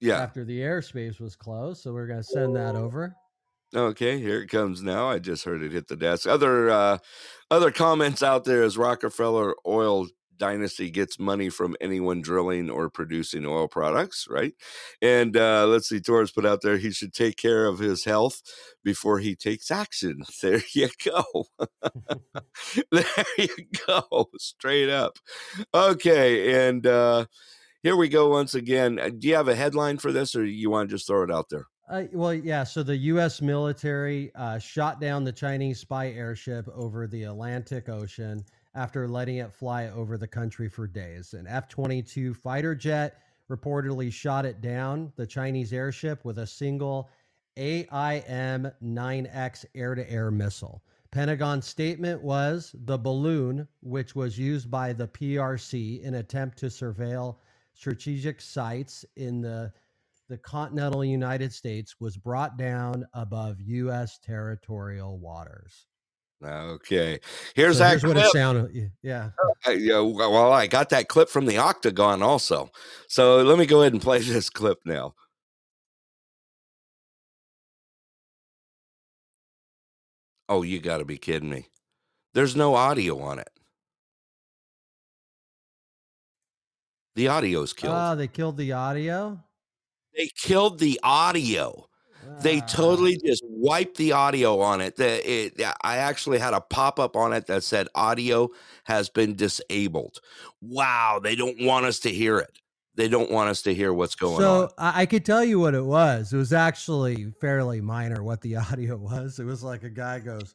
Yeah. After the airspace was closed, so we're gonna send that over. Okay, here it comes now. I just heard it hit the desk. Other uh other comments out there is Rockefeller Oil Dynasty gets money from anyone drilling or producing oil products, right? And uh, let's see, Torres put out there he should take care of his health before he takes action. There you go. there you go. Straight up. Okay. And uh, here we go once again. Do you have a headline for this or you want to just throw it out there? Uh, well, yeah. So the U.S. military uh, shot down the Chinese spy airship over the Atlantic Ocean after letting it fly over the country for days. An F 22 fighter jet reportedly shot it down, the Chinese airship, with a single AIM 9X air to air missile. Pentagon statement was the balloon, which was used by the PRC in attempt to surveil strategic sites in the the continental United States, was brought down above U.S. territorial waters. Okay, here's so that. Here's clip. what it sounded. Yeah. Uh, yeah. Well, I got that clip from the Octagon also. So let me go ahead and play this clip now. Oh, you got to be kidding me! There's no audio on it. The audio's killed. Oh, they killed the audio. They killed the audio. They totally ah. just wiped the audio on it. The, it. I actually had a pop up on it that said audio has been disabled. Wow, they don't want us to hear it. They don't want us to hear what's going so on. So I could tell you what it was. It was actually fairly minor what the audio was. It was like a guy goes,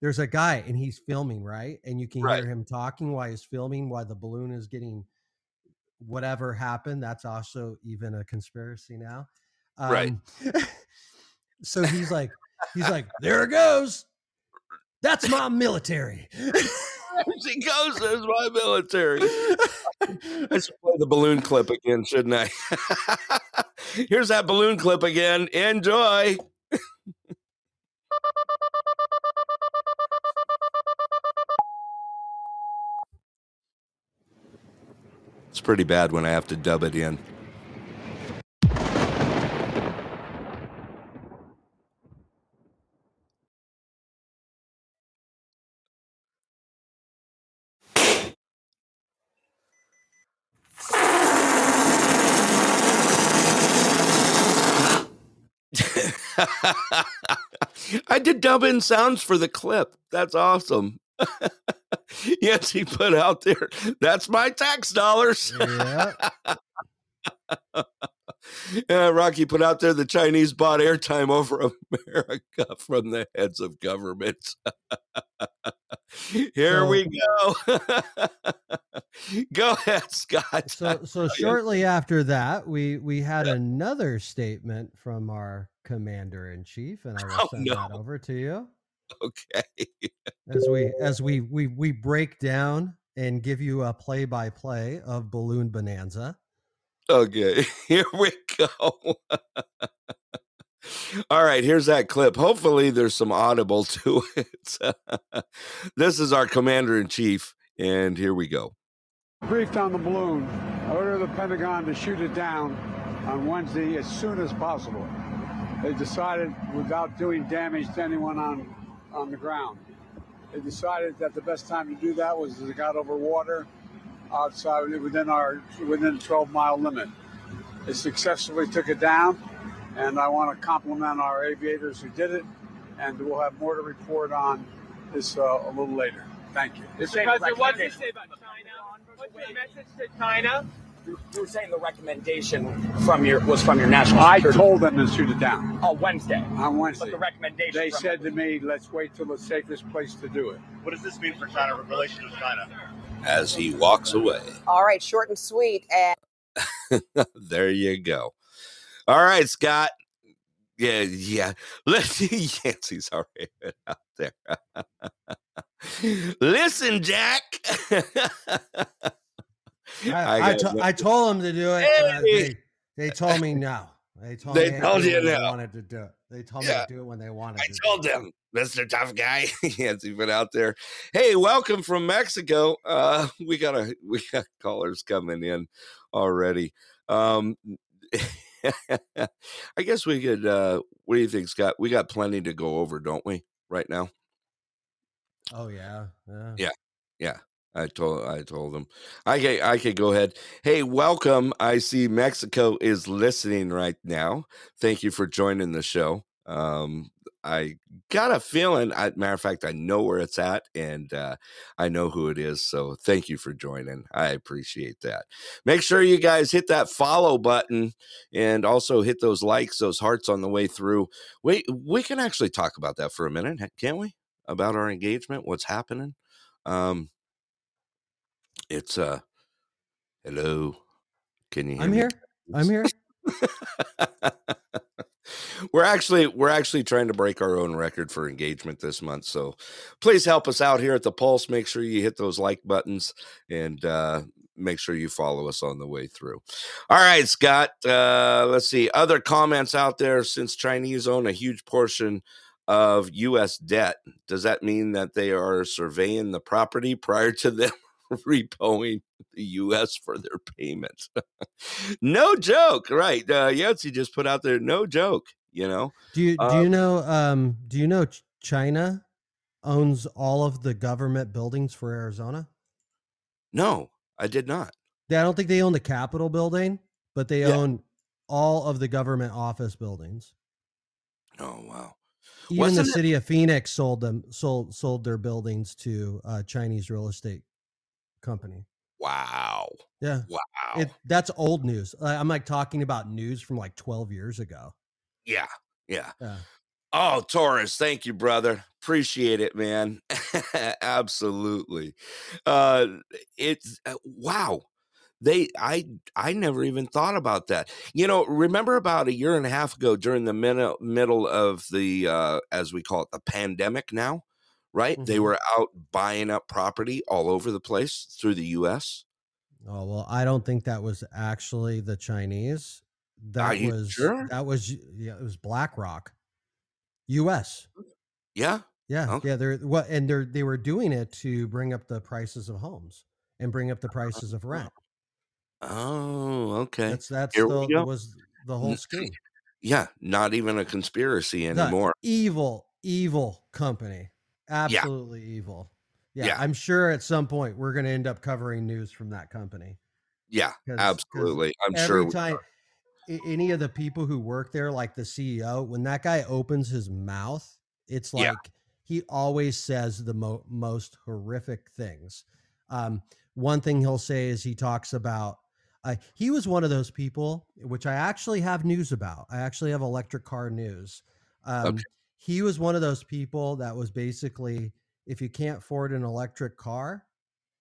there's a guy and he's filming, right? And you can right. hear him talking while he's filming, while the balloon is getting whatever happened. That's also even a conspiracy now. Um, right. so he's like, he's like, there it goes. That's my military. she goes, there's my military. I should play the balloon clip again, shouldn't I? Here's that balloon clip again. Enjoy. It's pretty bad when I have to dub it in. I did dub in sounds for the clip. That's awesome. yes, he put out there. That's my tax dollars. Yeah. yeah, Rocky put out there the Chinese bought airtime over America from the heads of governments. Here so, we go. go ahead, Scott. So, so shortly after that, we we had yeah. another statement from our commander in chief, and I will oh, send no. that over to you. Okay. as we as we we we break down and give you a play by play of Balloon Bonanza. Okay, here we go. All right, here's that clip. Hopefully, there's some audible to it. this is our commander in chief, and here we go. Briefed on the balloon. I order the Pentagon to shoot it down on Wednesday as soon as possible. They decided, without doing damage to anyone on on the ground, they decided that the best time to do that was as it got over water outside within our within 12 mile limit. They successfully took it down and I want to compliment our aviators who did it, and we'll have more to report on this uh, a little later. Thank you. Mr. President, what did you say about China? What's your message to China? You were saying the recommendation from your was from your national. I told them to shoot it down. On Wednesday. On Wednesday. But the recommendation. They said to me, "Let's wait till the safest place to do it." What does this mean for China relations with China? As he walks away. All right, short and sweet. And there you go. All right, Scott. Yeah, yeah. Listen, Yancey's already out there. Listen, Jack. I, I, to, I, told him to do it. Hey. Uh, they, they, told me no. They told they me told you no. They wanted to do it. They told yeah. me to do it when they wanted. I told them, Mister Tough Guy. Yancey put out there. Hey, welcome from Mexico. Uh, we got a we got callers coming in already. Um, I guess we could. Uh, what do you think, Scott? We got plenty to go over, don't we? Right now. Oh yeah, yeah, yeah, yeah. I told I told them I could I could go ahead. Hey, welcome. I see Mexico is listening right now. Thank you for joining the show. Um, I got a feeling. I, matter of fact, I know where it's at, and uh, I know who it is. So thank you for joining. I appreciate that. Make sure you guys hit that follow button, and also hit those likes, those hearts on the way through. We we can actually talk about that for a minute, can't we? About our engagement, what's happening. Um, it's uh, hello. Can you? I'm me? here. I'm here. we're actually we're actually trying to break our own record for engagement this month so please help us out here at the pulse make sure you hit those like buttons and uh, make sure you follow us on the way through all right scott uh, let's see other comments out there since chinese own a huge portion of us debt does that mean that they are surveying the property prior to them repoing the U.S. for their payments. no joke, right? Uh, just put out there, no joke. You know. Do you do um, you know? Um, do you know China owns all of the government buildings for Arizona? No, I did not. I don't think they own the Capitol building, but they yeah. own all of the government office buildings. Oh wow. Even Wasn't the it- city of Phoenix sold them sold sold their buildings to a Chinese real estate company. Wow. Yeah, Wow. it, that's old news. I'm like talking about news from like 12 years ago. yeah. Yeah. Yeah. Oh, Taurus, thank you, brother. Appreciate it, man. Absolutely. Uh it's uh, wow. They I I never even thought about that. You know, remember about a year and a half ago during the middle middle of the uh as we call it the pandemic now, right? They Mhm. were out buying up property all over the place through the US. Oh well, I don't think that was actually the Chinese. That was sure? that was yeah, it was BlackRock, U.S. Yeah. Yeah, Okay. yeah. They're what, and they're they were doing it to bring up the prices of homes and bring up the prices of rent. Oh, okay. That's that's Here the was the whole scheme. Yeah, not even a conspiracy The anymore. evil, evil company. Absolutely evil. Yeah, Yeah. I'm sure at some point we're going to end up covering news from that company. Yeah, 'cause absolutely. I'm sure. time any of the people who work there, like the CEO, when that guy opens his mouth, it's like Yeah. he always says the mo- most horrific things. Um, one thing he'll say is he talks about. Uh, he was one of those people, which I actually have news about. I actually have electric car news. Um, Okay. He was one of those people that was basically, if you can't afford an electric car,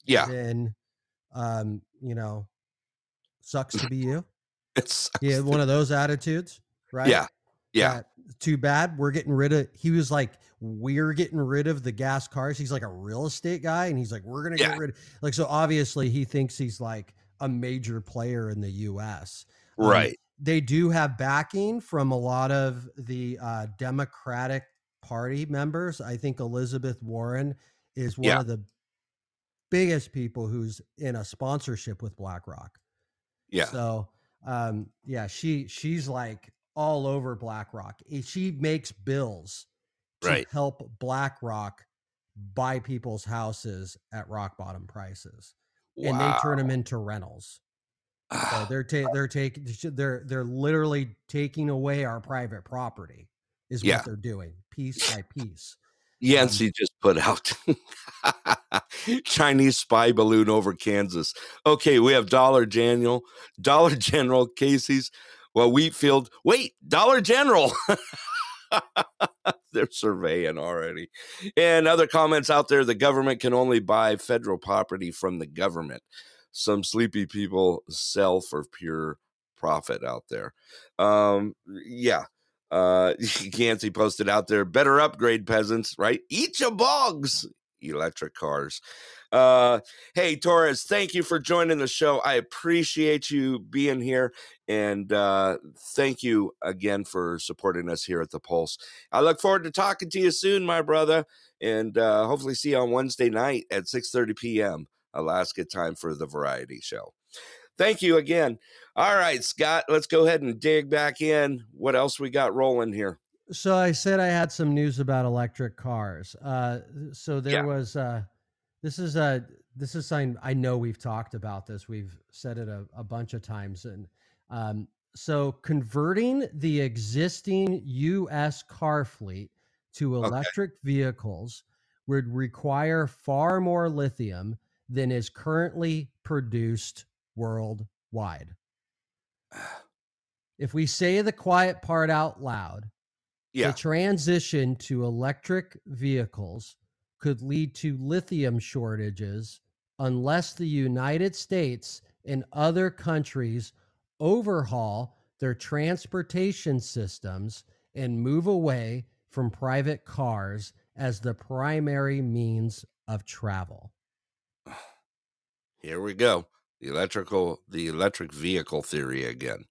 Yeah, then, um, you know, sucks to be you. it's Yeah, one of those attitudes, right? yeah, yeah, That, too bad we're getting rid of. He was like, we're getting rid of the gas cars. He's like a real estate guy, and he's like, we're gonna Yeah. get rid. Of like, so obviously he thinks he's like a major player in the U.S. Um, right. They do have backing from a lot of the uh, Democratic Party members. I think Elizabeth Warren is one Yeah. of the biggest people who's in a sponsorship with BlackRock. Yeah, So, um, yeah, she she's like all over BlackRock. Eh, She makes bills to Right. help BlackRock buy people's houses at rock bottom prices, and they turn them into rentals. So ah. they're ta- they're taking they're they're literally taking away our private property is Yeah. what they're doing piece by piece. Yancey just put out Chinese spy balloon over Kansas. Okay, we have Dollar General, Dollar General, Casey's, well, Wheatfield. Wait, Dollar General. They're surveying already. And other comments out there the government can only buy federal property from the government. Some sleepy people sell for pure profit out there. Um, yeah. Uh, Yancey posted out there better upgrade peasants, right? Eat your bogs, electric cars. Uh, hey, Torres, thank you for joining the show. I appreciate you being here. And uh, thank you again for supporting us here at the Pulse. I look forward to talking to you soon, my brother, and uh, hopefully see you on Wednesday night at 6:30 p.m. Alaska time for the variety show. Thank you again. All right, Scott, let's go ahead and dig back in. What else we got rolling here? So I said I had some news about electric cars. Uh, so there Yeah. was uh, this is a this is something I know we've talked about this. We've said it a, a bunch of times, and um, so converting the existing U.S. car fleet to Okay. electric vehicles would require far more lithium than is currently produced worldwide. Ah. If we say the quiet part out loud, Yeah, the transition to electric vehicles could lead to lithium shortages unless the United States and other countries overhaul their transportation systems and move away from private cars as the primary means of travel. Here we go. The electrical, the electric vehicle theory again.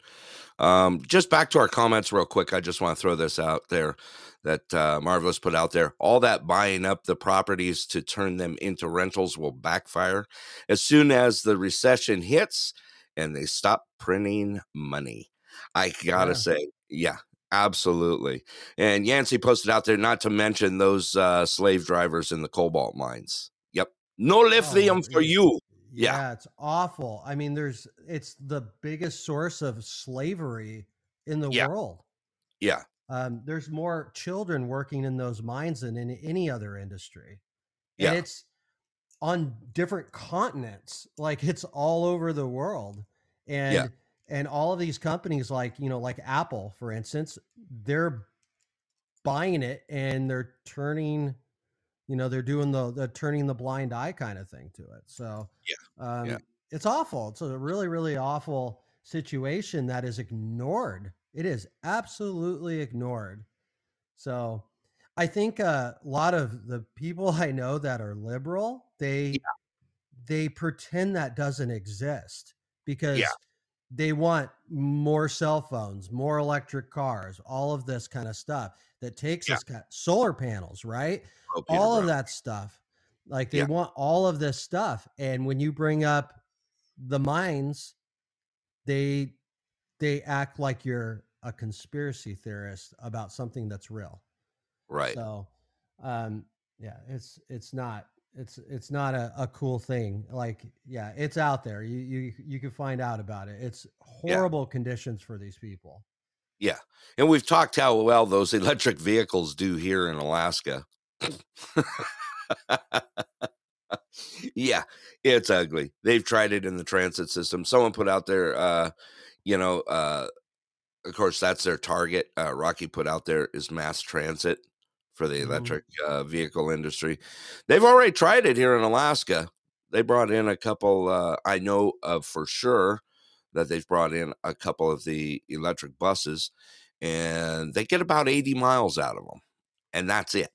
Um, just back to our comments, real quick. I just want to throw this out there that uh, Marvelous put out there. All that buying up the properties to turn them into rentals will backfire as soon as the recession hits and they stop printing money. I gotta Yeah. say, yeah, absolutely. And Yancey posted out there, not to mention those uh, slave drivers in the cobalt mines. Yep, no lithium Oh, for you. Yeah. Yeah, it's awful. I mean, there's it's the biggest source of slavery in the Yeah. world. Yeah, Um, there's more children working in those mines than in any other industry. And Yeah. it's on different continents. Like it's all over the world. And Yeah. and all of these companies like, you know, like Apple, for instance, they're buying it and they're turning, you know, they're doing the the turning the blind eye kind of thing to it. So Yeah. Um Yeah. it's awful. It's a really, really awful situation that is ignored. It is absolutely ignored. So I think a lot of the people I know that are liberal, they they pretend that doesn't exist because they want more cell phones, more electric cars, all of this kind of stuff that takes Yeah. us solar panels, right? Oh, all of that stuff. Like they Yeah. want all of this stuff. And when you bring up the mines, they they act like you're a conspiracy theorist about something that's real. Right. So um yeah, it's it's not it's it's not a, a cool thing. Like, yeah, it's out there. You you you can find out about it. It's Yeah. horrible conditions for these people. Yeah. And we've talked how well those electric vehicles do here in Alaska. yeah, it's ugly. They've tried it in the transit system. Someone put out there, uh, you know, uh, of course, that's their target. Uh, Rocky put out there is mass transit for the Mhm. electric uh, vehicle industry. They've already tried it here in Alaska. They brought in a couple, uh, I know of for sure that they've brought in a couple of the electric buses and they get about 80 miles out of them. And that's it.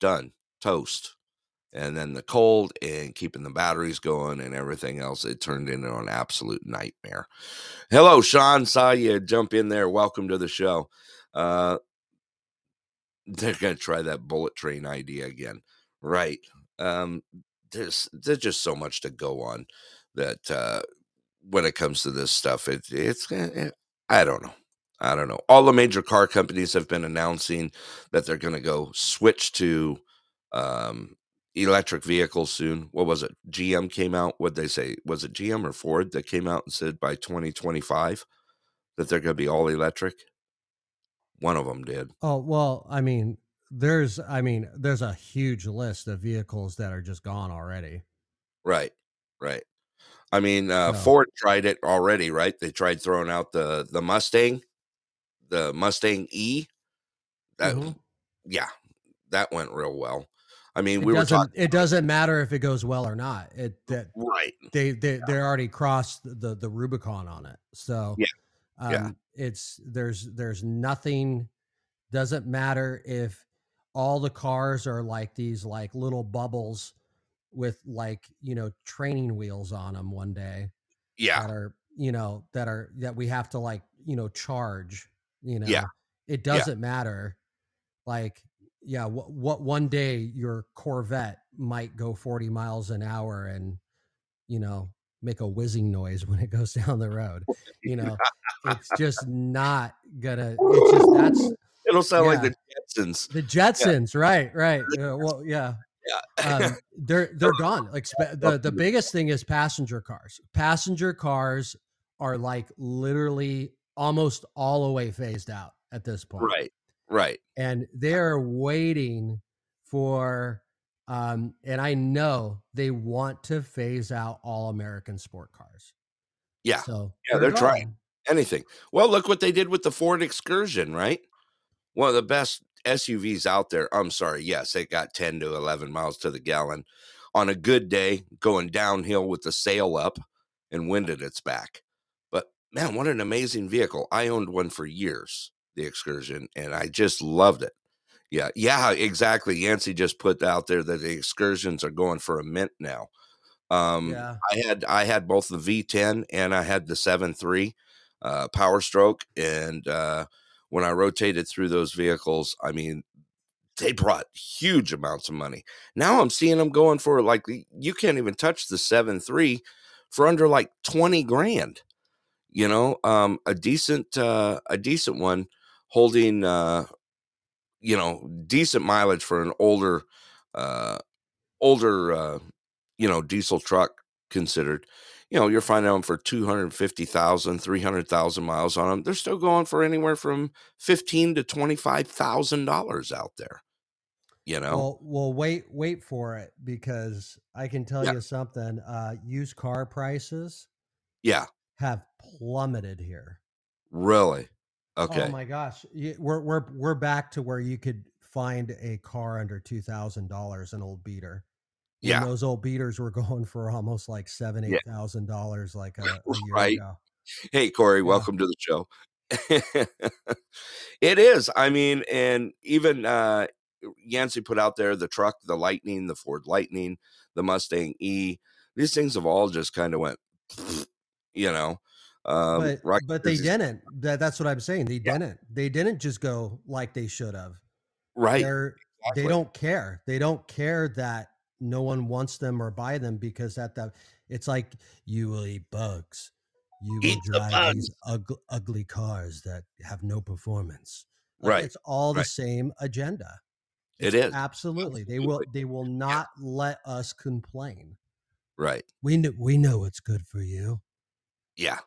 Done. Toast. And then the cold and keeping the batteries going and everything else, it turned into an absolute nightmare. Hello, Sean. Saw you jump in there. Welcome to the show. Uh, they're going to try that bullet train idea again. Right. Um, there's, there's just so much to go on that uh, when it comes to this stuff, it, it's, eh, I don't know. I don't know. All the major car companies have been announcing that they're going to go switch to um, electric vehicles soon. What was it? GM came out. What they say? Was it GM or Ford that came out and said by 2025 that they're going to be all electric? One of them did. Oh, well, I mean, there's I mean, there's a huge list of vehicles that are just gone already. Right. Right. I mean, uh, So- Ford tried it already, right? They tried throwing out the the Mustang, the Mustang E. That, Mhm. yeah, that went real well. I mean, It we were talking it doesn't matter if it goes well or not. It that right. they they they already crossed the the Rubicon on it. So Yeah. um, Yeah. it's there's there's nothing doesn't matter if all the cars are like these like little bubbles with like you know training wheels on them one day Yeah, that are you know that are that we have to like you know charge you know Yeah. it doesn't matter like yeah what, what one day your corvette might go 40 miles an hour and you know make a whizzing noise when it goes down the road you know? It's just not gonna it's just that's it'll sound like the Jetsons. the jetsons right right uh, well yeah. Yeah, um, they're they're gone. Like the the biggest thing is passenger cars. Passenger cars are like literally almost all the way phased out at this point, right, right. And they're waiting for, um, and I know they want to phase out all American sport cars. Yeah, So yeah, they're trying anything. Well, look what they did with the Ford Excursion, right? One of the best SUVs out there. I'm sorry, yes, it got 10 to 11 miles to the gallon on a good day, going downhill with the sail up and wind at its back. But man, what an amazing vehicle! I owned one for years, the Excursion, and I just loved it. Yeah, yeah, exactly. Yancey just put out there that the excursions are going for a mint now. Um, Yeah. I had I had both the V10 and I had the 7.3 uh, Power Stroke, and uh, when I rotated through those vehicles, I mean, they brought huge amounts of money. Now I'm seeing them going for like you can't even touch the seven three for under like 20 grand. You know, um, a decent uh, a decent one holding uh, you know decent mileage for an older uh older uh you know diesel truck considered you know, you're finding them for 250,000, 300,000 miles on them. They're still going for anywhere from 15 to $25,000 out there. You know. Well, well, wait, wait for it because I can tell Yeah. you something. Uh, used car prices Yeah, have plummeted here. really. Okay. Oh my gosh, we're we're we're back to where you could find a car under two thousand dollars, an old beater. Yeah. those old beaters were going for almost like seven, Yeah. eight thousand dollars, like a, a year Right. ago. Hey, Corey, Yeah. welcome to the show. it is. I mean, and even uh, Yancey put out there the truck, the Lightning, the Ford Lightning, the Mustang E. These things have all just kind of went, you know. Um, but but they didn't. That, that's what I'm saying. They Yeah. didn't. They didn't just go like they should have. right. Exactly. they don't care. They don't care that no one wants them or buy them because at the it's like you will eat bugs. You will Eat the drive these ug- ugly cars that have no performance. Like, Right, It's all the right. same agenda. It It's is. absolutely. They will. They will not let us complain. Right. We know. We know what's good for you. Yeah.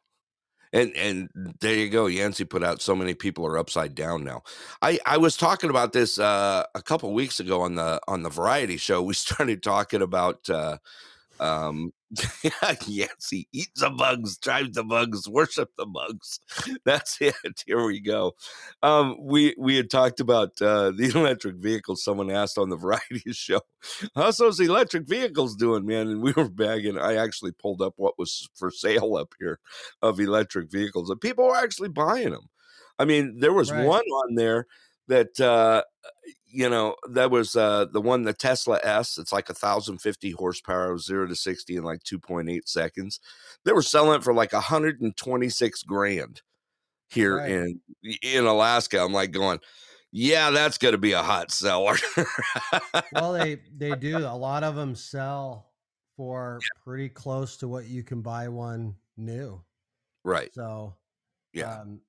And and there you go. Yancey put out so many people are upside down now. I I was talking about this uh, a couple weeks ago on the on the variety show. We started talking about uh, um, Yancey eats the bugs, drives the bugs, worship the bugs. That's it. Here we go. Um, we we had talked about uh, the electric vehicles. Someone asked on the variety show, "How's those electric vehicles doing, man?" And we were bagging. I actually pulled up what was for sale up here of electric vehicles, and people were actually buying them. I mean, there was Right. one on there that uh, you know that was uh, the one the Tesla S. It's like a thousand fifty horsepower, zero to sixty in like two point eight seconds. They were selling it for like a hundred and twenty six grand here Right. in in Alaska. I'm like going, yeah, that's going to be a hot seller. well they they do a lot of them sell for pretty close to what you can buy one new right? so Yeah, um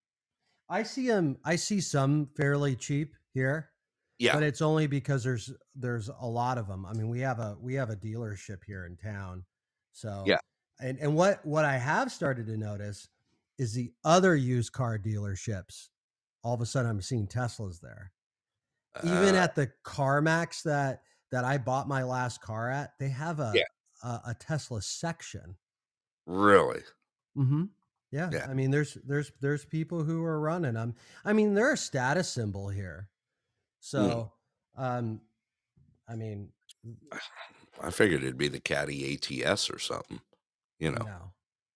i see them i see some fairly cheap here yeah, but it's only because there's there's a lot of them i mean we have a we have a dealership here in town so Yeah. and and what what i have started to notice is the other used car dealerships all of a sudden i'm seeing teslas there even Uh, at the CarMax that that I bought my last car at, they have a Yeah. a, a Tesla section. really. Mm-hmm. Yeah. Yeah. I mean, there's there's there's people who are running them. I mean, they're a status symbol here. So, um, I mean, I figured it'd be the Caddy ATS or something. You know,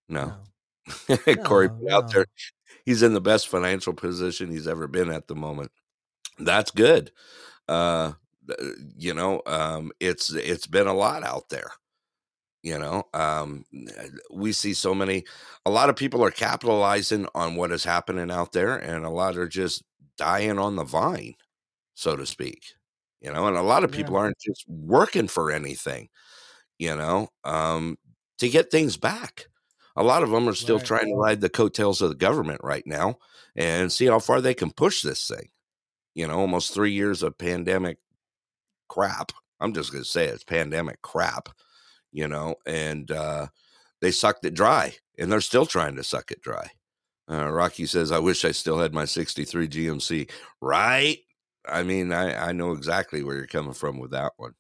no, no. no, Corey no, out there. He's in the best financial position he's ever been at the moment. That's good. Uh, you know, um, it's it's been a lot out there. You know, um, we see so many. A lot of people are capitalizing on what is happening out there, and a lot are just dying on the vine, so to speak. You know, and a lot of Yeah. people aren't just working for anything. You know, um, to get things back. A lot of them are still Right. trying to ride the coattails of the government right now and see how far they can push this thing. You know, almost three years of pandemic crap. I'm just going to say it's pandemic crap, you know, and uh, they sucked it dry and they're still trying to suck it dry. Uh, Rocky says, I wish I still had my 63 GMC. Right? I mean, I, I know exactly where you're coming from with that one.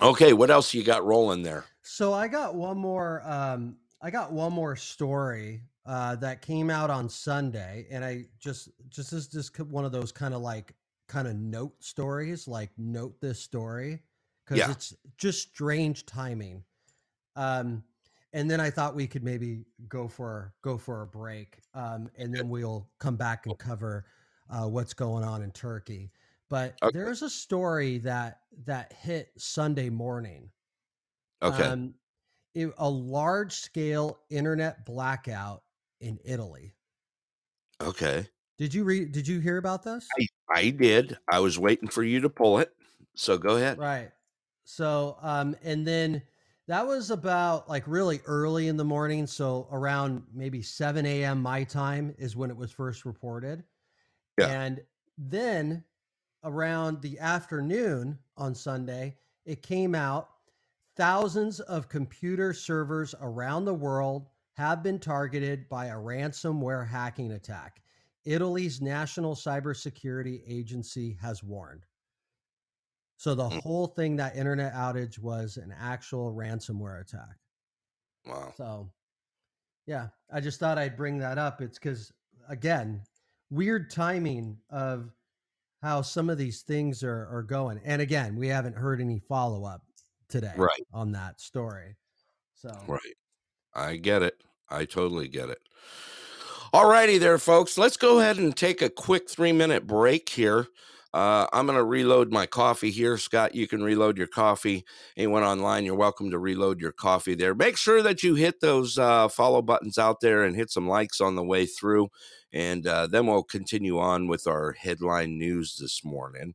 Okay, what else you got rolling there? So I got one more. Um, I got one more story uh, that came out on Sunday, and I just just is just one of those kind of like kind of note stories, like note this story because Yeah. it's just strange timing. Um, and then I thought we could maybe go for go for a break, um, and then we'll come back and cover uh, what's going on in Turkey. But Okay. there's a story that that hit Sunday morning Okay. um, it- a large scale internet blackout in Italy. okay. Did you read? Did you hear about this? I, I did. I was waiting for you to pull it. So go ahead. Right. So, um, and then that was about like really early in the morning. So around maybe 7 a.m. my time is when it was first reported. Yeah. And then around the afternoon on Sunday, it came out thousands of computer servers around the world have been targeted by a ransomware hacking attack. Italy's National Cybersecurity Agency has warned. So the Mm. whole thing, that internet outage was an actual ransomware attack. Wow. So, yeah, I just thought I'd bring that up. It's because, again, weird timing of how some of these things are, are going. And again, we haven't heard any follow up today Right. on that story. So, Right. I get it. I totally get it. All righty there, folks. Let's go ahead and take a quick three minute break here. Uh, I'm going to reload my coffee here. Scott, you can reload your coffee. Anyone online, you're welcome to reload your coffee there. Make sure that you hit those uh, follow buttons out there and hit some likes on the way through. And uh, then we'll continue on with our headline news this morning.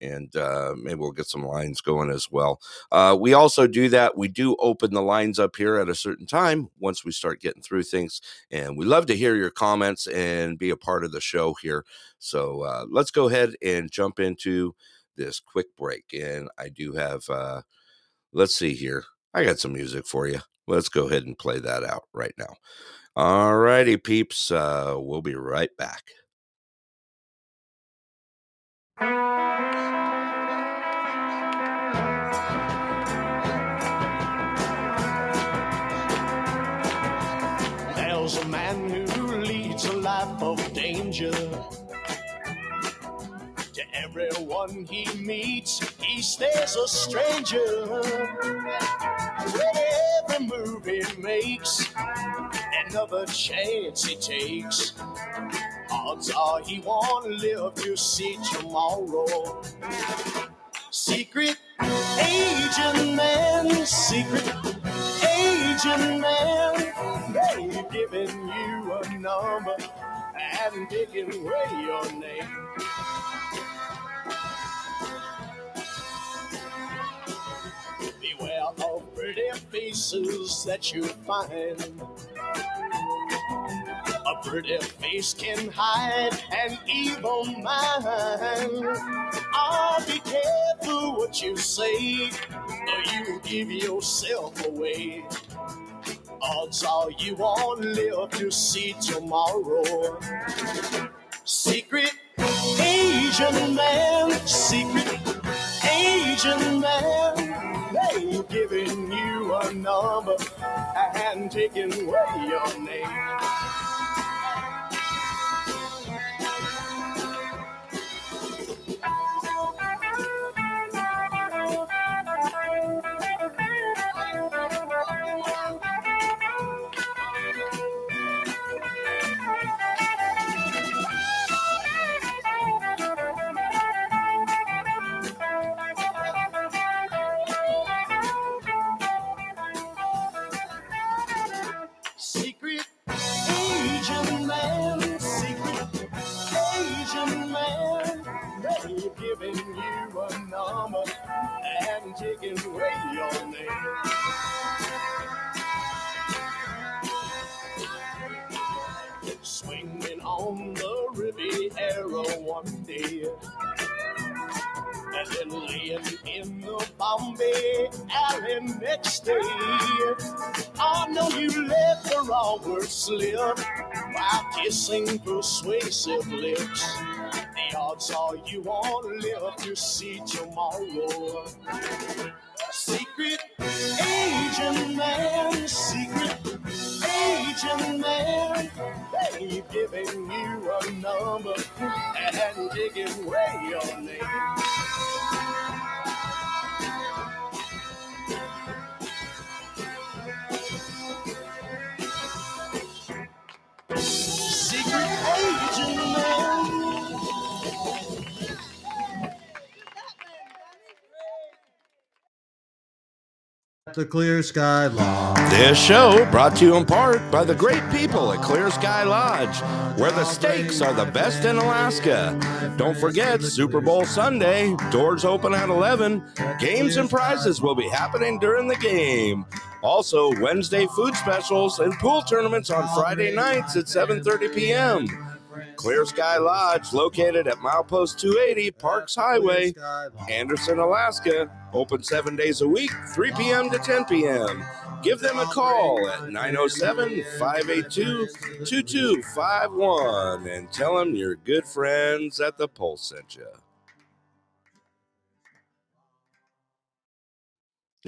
And uh, maybe we'll get some lines going as well. Uh, we also do that. We do open the lines up here at a certain time once we start getting through things. And we love to hear your comments and be a part of the show here. So uh, let's go ahead and jump into this quick break. And I do have, uh, let's see here. I got some music for you. Let's go ahead and play that out right now. All righty, peeps. Uh, we'll be right back. There's a man who leads a life of danger. To everyone he meets, he stays a stranger. He makes, another chance he takes. Odds are he won't live to see tomorrow. Secret agent man, secret agent man. They've given you a number and taken away your name. Faces that you find. A pretty face can hide an evil mind. Oh, be careful what you say, or you give yourself away. Odds are you won't live to see tomorrow. Secret Asian man, secret Asian man, they've given you a number and taken away your name. Bombay alley next day. I know you let the raw word slip while kissing persuasive lips. The odds are you won't live to see tomorrow. Secret agent man, secret agent man, they've given you a number and taken away your name. The Clear Sky Lodge. This show brought to you in part by the great people at Clear Sky Lodge, where the steaks are the best in Alaska. Don't forget Super Bowl Sunday, doors open at 11. Games and prizes will be happening during the game. Also, Wednesday food specials and pool tournaments on Friday nights at 7:30 p.m. Clear Sky Lodge, located at milepost 280 Parks Highway, Anderson, Alaska. Open seven days a week, 3 p.m. to 10 p.m. Give them a call at 907 582 2251 and tell them your good friends at the Pulse sent you.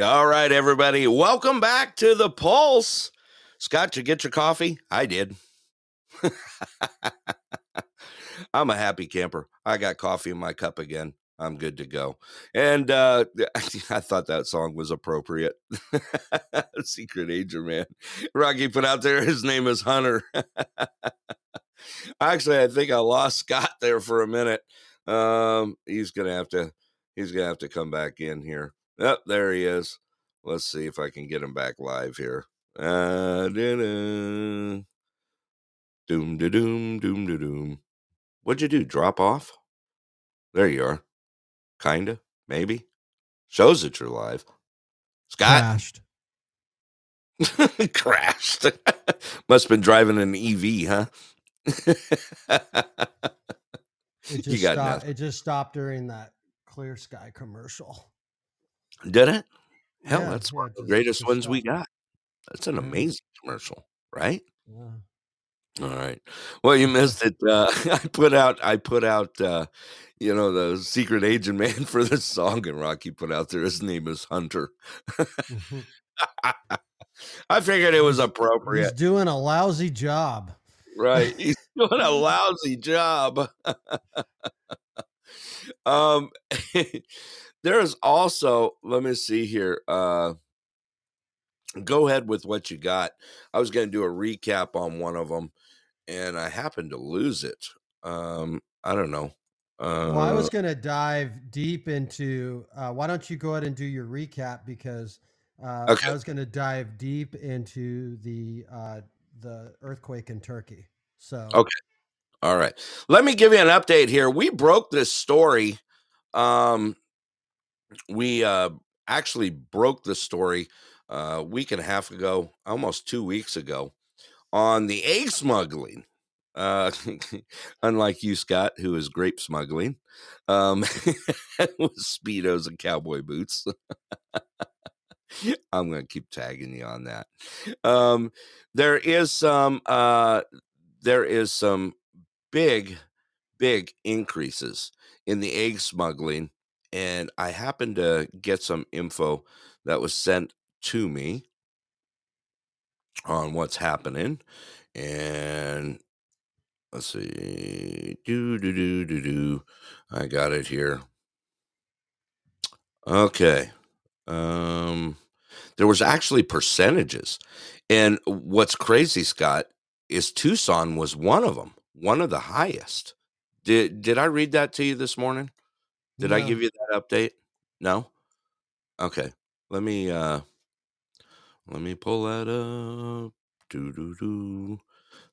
All right, everybody. Welcome back to the Pulse. Scott, you get your coffee? I did. I'm a happy camper. I got coffee in my cup again. I'm good to go. And uh, I thought that song was appropriate. Secret Agent Man. Rocky put out there, his name is Hunter. Actually, I think I lost Scott there for a minute. Um, he's gonna have to he's gonna have to come back in here. Oh, there he is. Let's see if I can get him back live here. Uh, doom, do doom, doom, doom, doom. What'd you do? Drop off? There you are. Kinda, maybe. Shows that you're live. Scott Crashed. crashed. Must have been driving an EV, huh? It just you got stopped, nothing. it just stopped during that Clear Sky commercial. Did it? Hell, Yeah, that's one of the greatest ones we got. That's an amazing commercial, right? Yeah. All right. Well, you missed it. Uh, I put out, I put out, uh, you know, the secret agent man for this song, and Rocky put out there. His name is Hunter. Mhm. I figured it was appropriate. He's doing a lousy job. right? He's doing a lousy job. um, there is also, let me see here. Uh, go ahead with what you got. I was going to do a recap on one of them, and I happened to lose it. Um, I don't know. Uh, Well, I was going to dive deep into. Uh, why don't you go ahead and do your recap because uh, Okay. I was going to dive deep into the uh, the earthquake in Turkey. So Okay. All right. Let me give you an update here. We broke this story. Um, we uh, actually broke the story uh, a week and a half ago, almost two weeks ago, on the egg smuggling. Uh, unlike you, Scott, who is grape smuggling um, with speedos and cowboy boots. I'm going to keep tagging you on that. Um, there is some. Uh, there is some big, big increases in the egg smuggling. And I happened to get some info that was sent to me on what's happening. And let's see. Do, do, do, do, do. I got it here. Okay. Um, there was actually percentages. And what's crazy, Scott, is Tucson was one of them, one of the highest. Did did I read that to you this morning? Did I give you that update? No. Okay. Let me uh let me pull that up. Do do do.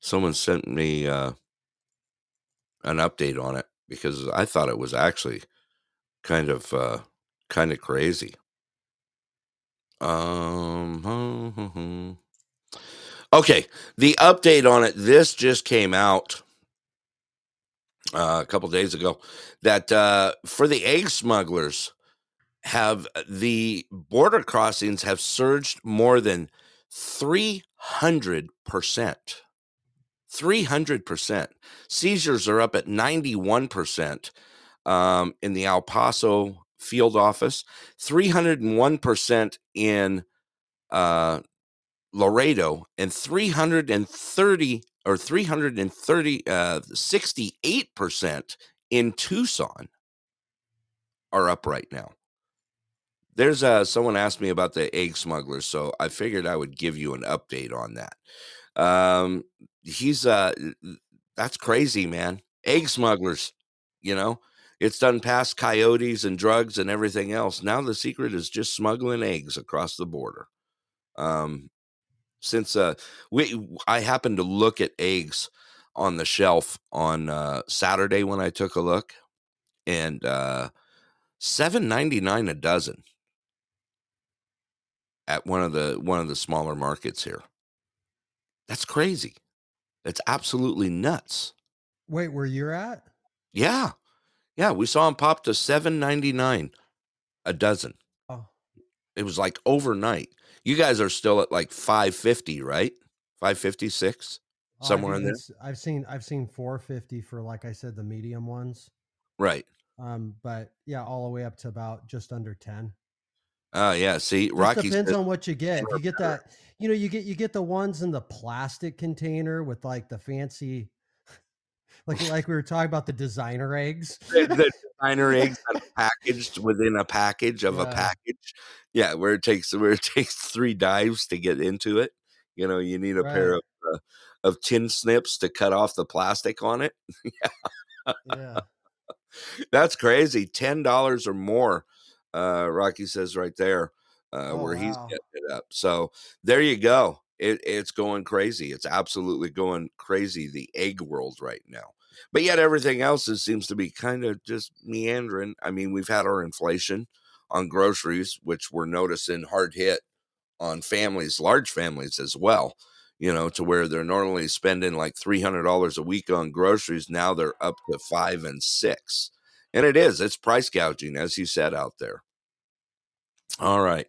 Someone sent me uh an update on it because I thought it was actually kind of uh kind of crazy. Um Okay, the update on it this just came out uh, a couple days ago that uh, for the egg smugglers have uh, the border crossings have surged more than 300%. 300%. Seizures are up at 91% um, in the El Paso field office, 301% in uh, Laredo, and 330 or 330 uh 68% in Tucson are up right now. There's uh someone asked me about the egg smugglers, so I figured I would give you an update on that. Um he's uh that's crazy, man. Egg smugglers, you know. It's done past coyotes and drugs and everything else. Now the secret is just smuggling eggs across the border. Um since uh we I happened to look at eggs on the shelf on uh Saturday when I took a look and uh 7.99 a dozen at one of the one of the smaller markets here. That's crazy. That's absolutely nuts. Wait, where you're at? Yeah, yeah, we saw them pop to seven ninety nine a dozen. Oh, It was like overnight. You guys are still at like five fifty, right? Five fifty six, Oh, I somewhere in there. I've seen I've seen 450 for like I said the medium ones. Right. Um, but yeah, all the way up to about just under 10. Oh yeah. See, Rocky depends says- on what you get. If you get that, you know, you get you get the ones in the plastic container with like the fancy, like like we were talking about the designer eggs. the, the designer eggs that are packaged within a package of a package. Yeah, where it takes where it takes three dives to get into it. You know, you need a pair of uh, of tin snips to cut off the plastic on it. Yeah. That's crazy. Ten dollars or more. Uh, Rocky says right there uh, Oh, where he's getting it up. So there you go. It, it's going crazy. It's absolutely going crazy. The egg world right now. But yet everything else is, seems to be kind of just meandering. I mean, we've had our inflation on groceries, which we're noticing hard hit on families, large families as well. You know, to where they're normally spending like three hundred dollars a week on groceries. Now they're up to five and six. And it is, it's price gouging, as you said out there. All right.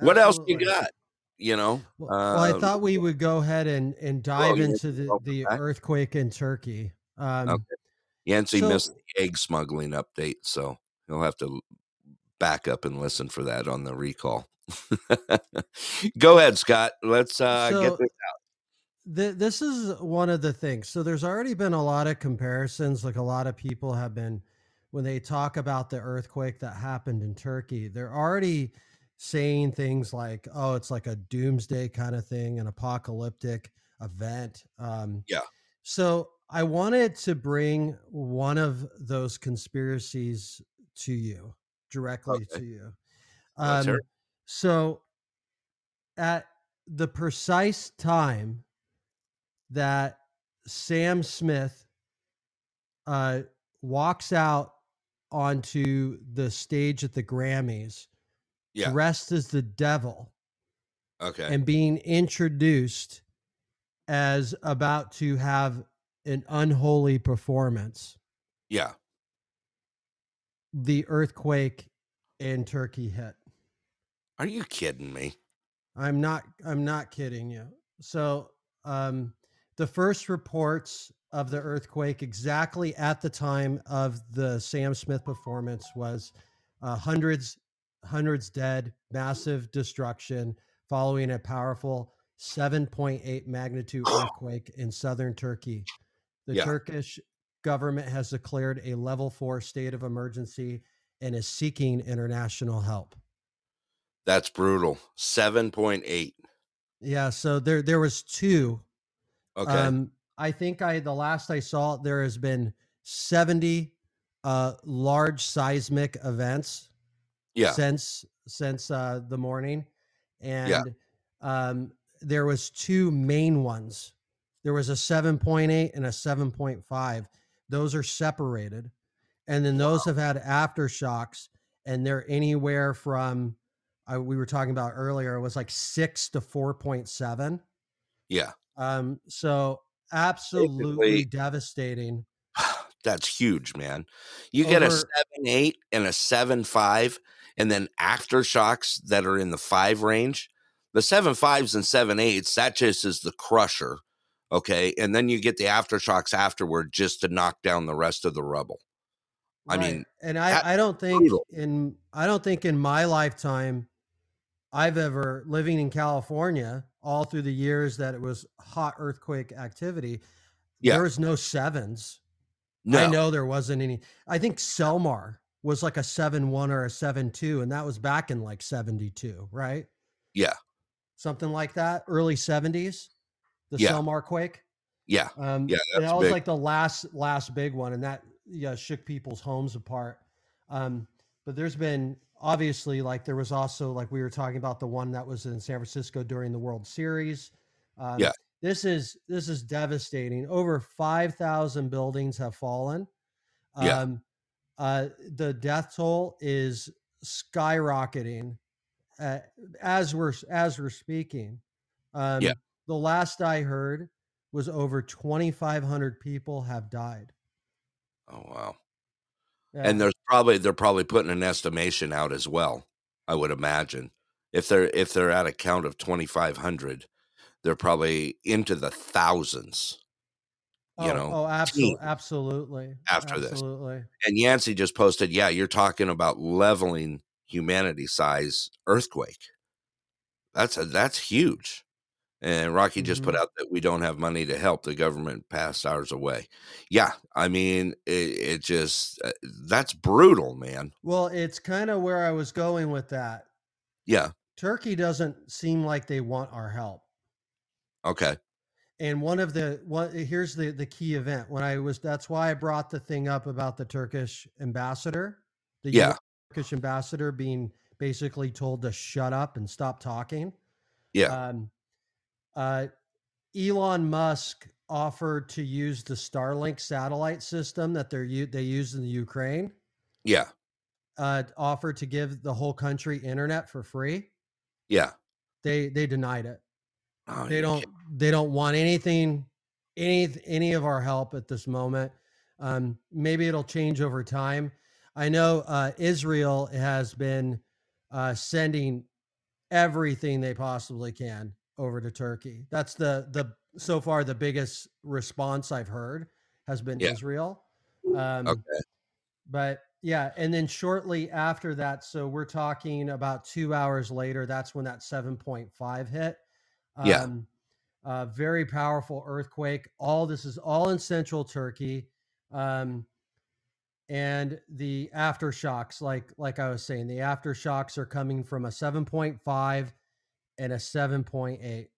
What else you got? You know? Well, well, I Um, thought we would go ahead and and dive you into the, the earthquake in Turkey. Um, Okay. Yancey so- missed the egg smuggling update, so he'll have to back up and listen for that on the recall. Go ahead, Scott. Let's uh, So- get this. Th- this is one of the things. So there's already been a lot of comparisons. Like a lot of people have been, when they talk about the earthquake that happened in Turkey, they're already saying things like, "Oh, it's like a doomsday kind of thing, an apocalyptic event." Um, Yeah. So I wanted to bring one of those conspiracies to you directly Okay. to you. Um, it. so at the precise time that Sam Smith uh, walks out onto the stage at the Grammys, Yeah. dressed as the devil Okay. and being introduced as about to have an unholy performance, yeah. the earthquake in Turkey hit. Are you kidding me? I'm not I'm not kidding you. So um the first reports of the earthquake exactly at the time of the Sam Smith performance was uh, hundreds hundreds dead, massive destruction following a powerful 7.8 magnitude earthquake in southern Turkey. The Yeah. Turkish government has declared a level 4 state of emergency and is seeking international help. That's brutal. 7.8. Yeah, so there there was two. Okay. Um, I think I the last I saw there has been 70 uh large seismic events yeah. since since uh the morning. And Yeah. um there was two main ones. There was a 7.8 and a 7.5. Those are separated. And then those have had aftershocks and they're anywhere from uh, we were talking about earlier it was like 6 to 4.7. yeah. Um, so absolutely Basically- devastating. That's huge, man. You get a seven eight and a seven five, and then aftershocks that are in the five range. The seven fives and seven eights, that just is the crusher. Okay. And then you get the aftershocks afterward just to knock down the rest of the rubble. I mean, and I, I don't think brutal. in I don't think in my lifetime I've ever living in California all through the years that it was hot earthquake activity. Yeah. There was no sevens. No. I know there wasn't any. I think Sylmar was like a seven one or a seven two, and that was back in like seventy two, right? Yeah. Something like that, early seventies. The Yeah. Sylmar quake. Yeah. Um, Yeah, and that was big. like the last last big one, and that yeah shook people's homes apart. Um, but there's been obviously like there was also like we were talking about the one that was in San Francisco during the World Series. Um, Yeah. this is this is devastating. Over five thousand buildings have fallen. Yeah. Um, uh, the death toll is skyrocketing uh, as we're as we're speaking. Um, Yeah. The last I heard was over 2,500 people have died. Oh wow! Yeah. And there's probably they're probably putting an estimation out as well. I would imagine if they're if they're at a count of 2,500, they're probably into the thousands. You oh, know, oh, absolutely, absolutely. After absolutely. this, and Yancey just posted, yeah, you're talking about leveling humanity size earthquake. That's a, that's huge. And Rocky just mm-hmm. put out that we don't have money to help. The government passed ours away. Yeah, I mean, it, it just uh, that's brutal, man. Well, it's kind of where I was going with that. Yeah, Turkey doesn't seem like they want our help. Okay. And one of the one here's the the key event when I was that's why I brought the thing up about the Turkish ambassador, the yeah. Turkish ambassador being basically told to shut up and stop talking. Yeah. Um, uh, Elon Musk offered to use the Starlink satellite system that they're they use in the Ukraine. Yeah. Uh, offered to give the whole country internet for free. Yeah. They they denied it. Oh, they don't they don't want anything any any of our help at this moment. Um, maybe it'll change over time. I know uh, Israel has been uh, sending everything they possibly can over to Turkey. That's the the so far the biggest response I've heard has been yeah. Israel. Um, okay. But yeah, and then shortly after that, so we're talking about two hours later. That's when that seven point five hit. Um, yeah. Uh, very powerful earthquake. All this is all in central Turkey. Um, and the aftershocks, like like I was saying, the aftershocks are coming from a 7.5 and a 7.8.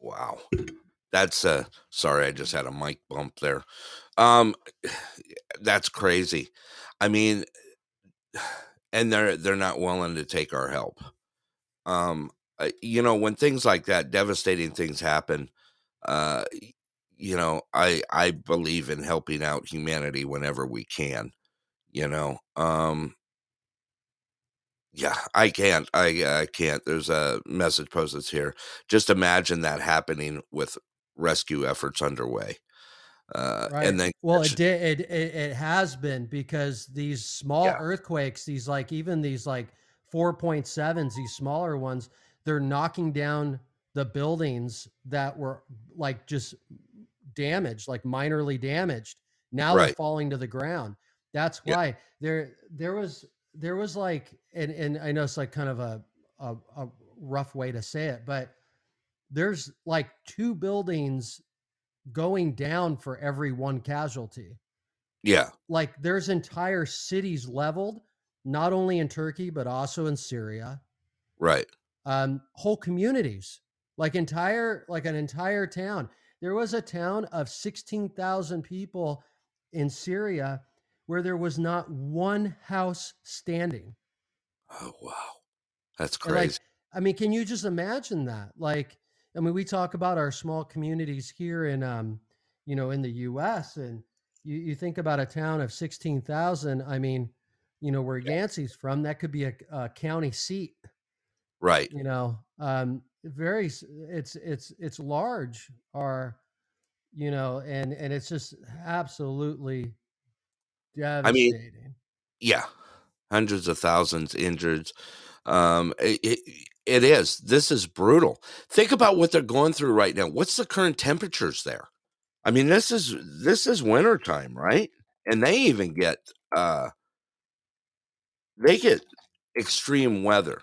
Wow. That's uh sorry, I just had a mic bump there. Um that's crazy. I mean and they're they're not willing to take our help. Um you know, when things like that devastating things happen, uh you know, I I believe in helping out humanity whenever we can, you know. Um yeah, I can't. I I can't. There's a message posted here. Just imagine that happening with rescue efforts underway. Uh, right. And then, well, it did. It, it, it has been because these small yeah. earthquakes, these like even these like four point sevens, these smaller ones, they're knocking down the buildings that were like just damaged, like minorly damaged. Now right. they're falling to the ground. That's why yeah. there there was there was like and and I know it's like kind of a, a, a rough way to say it, but there's like two buildings going down for every one casualty. Yeah. Like there's entire cities leveled, not only in Turkey, but also in Syria. Right. Um, whole communities, like entire, like an entire town. There was a town of 16,000 people in Syria where there was not one house standing. Oh wow, that's crazy. Like, I mean, can you just imagine that? Like, I mean, we talk about our small communities here in, um, you know, in the U.S. and you, you think about a town of sixteen thousand. I mean, you know, where yeah. Yancey's from, that could be a, a county seat, right? You know, um, very, it's it's it's large, or you know, and and it's just absolutely devastating. I mean, yeah, hundreds of thousands injured. Um, it, it, it is. This is brutal. Think about what they're going through right now. What's the current temperatures there? I mean, this is this is winter time, right? And they even get uh they get extreme weather.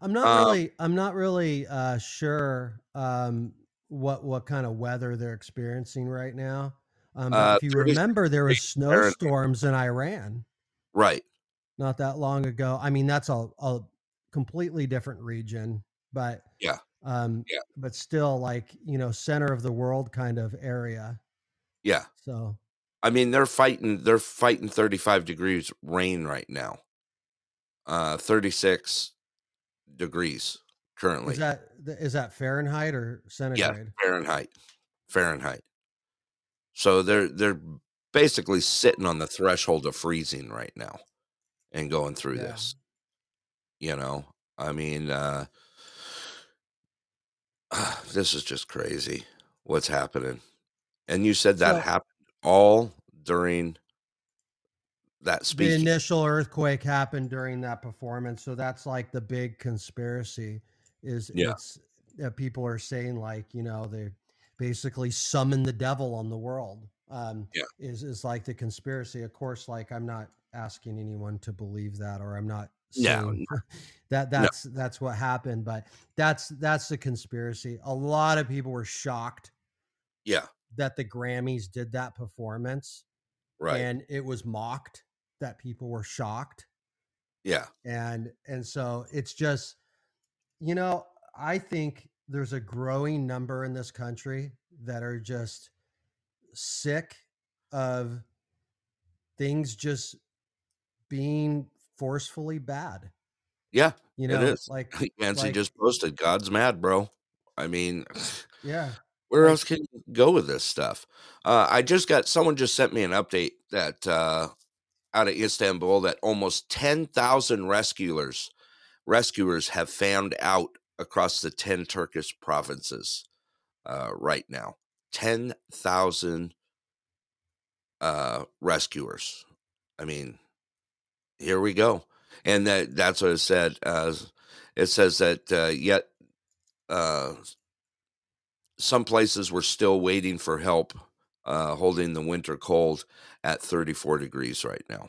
I'm not um, really I'm not really uh sure um what what kind of weather they're experiencing right now. Um, uh, if you remember, there was snowstorms in Iran. Right not that long ago. I mean, that's a, a completely different region, but yeah, um, yeah, but still like you know center of the world kind of area. Yeah. So, I mean, they're fighting. They're fighting thirty five degrees rain right now. Uh, thirty six degrees currently. Is that is that Fahrenheit or centigrade? Yeah, Fahrenheit. Fahrenheit. So they're they're basically sitting on the threshold of freezing right now and going through yeah. this. You know, I mean, uh, this is just crazy. what's happening. And you said that So- happened all during that speech. The initial earthquake happened during that performance, so that's like the big conspiracy. Is Yeah. it's that people are saying like you know they basically summon the devil on the world. Um, Yeah. is is like the conspiracy. Of course, like I'm not asking anyone to believe that, or I'm not No, saying that No. that's that's what happened, but that's that's the conspiracy. A lot of people were shocked yeah, that the Grammys did that performance right. and it was mocked that people were shocked yeah, and and so it's just you know i think there's a growing number in this country that are just sick of things just being forcefully bad yeah. you know is. like Nancy like- just posted, God's mad, bro. I mean, yeah where else can you go with this stuff? Uh, I just got someone just sent me an update that uh, out of Istanbul that almost ten thousand rescuers rescuers have found out across the ten Turkish provinces uh, right now. Ten thousand uh, rescuers. I mean, here we go, and that that's what it said. Uh, it says that uh, yet. Uh, some places were still waiting for help uh, holding the winter cold at 34 degrees right now.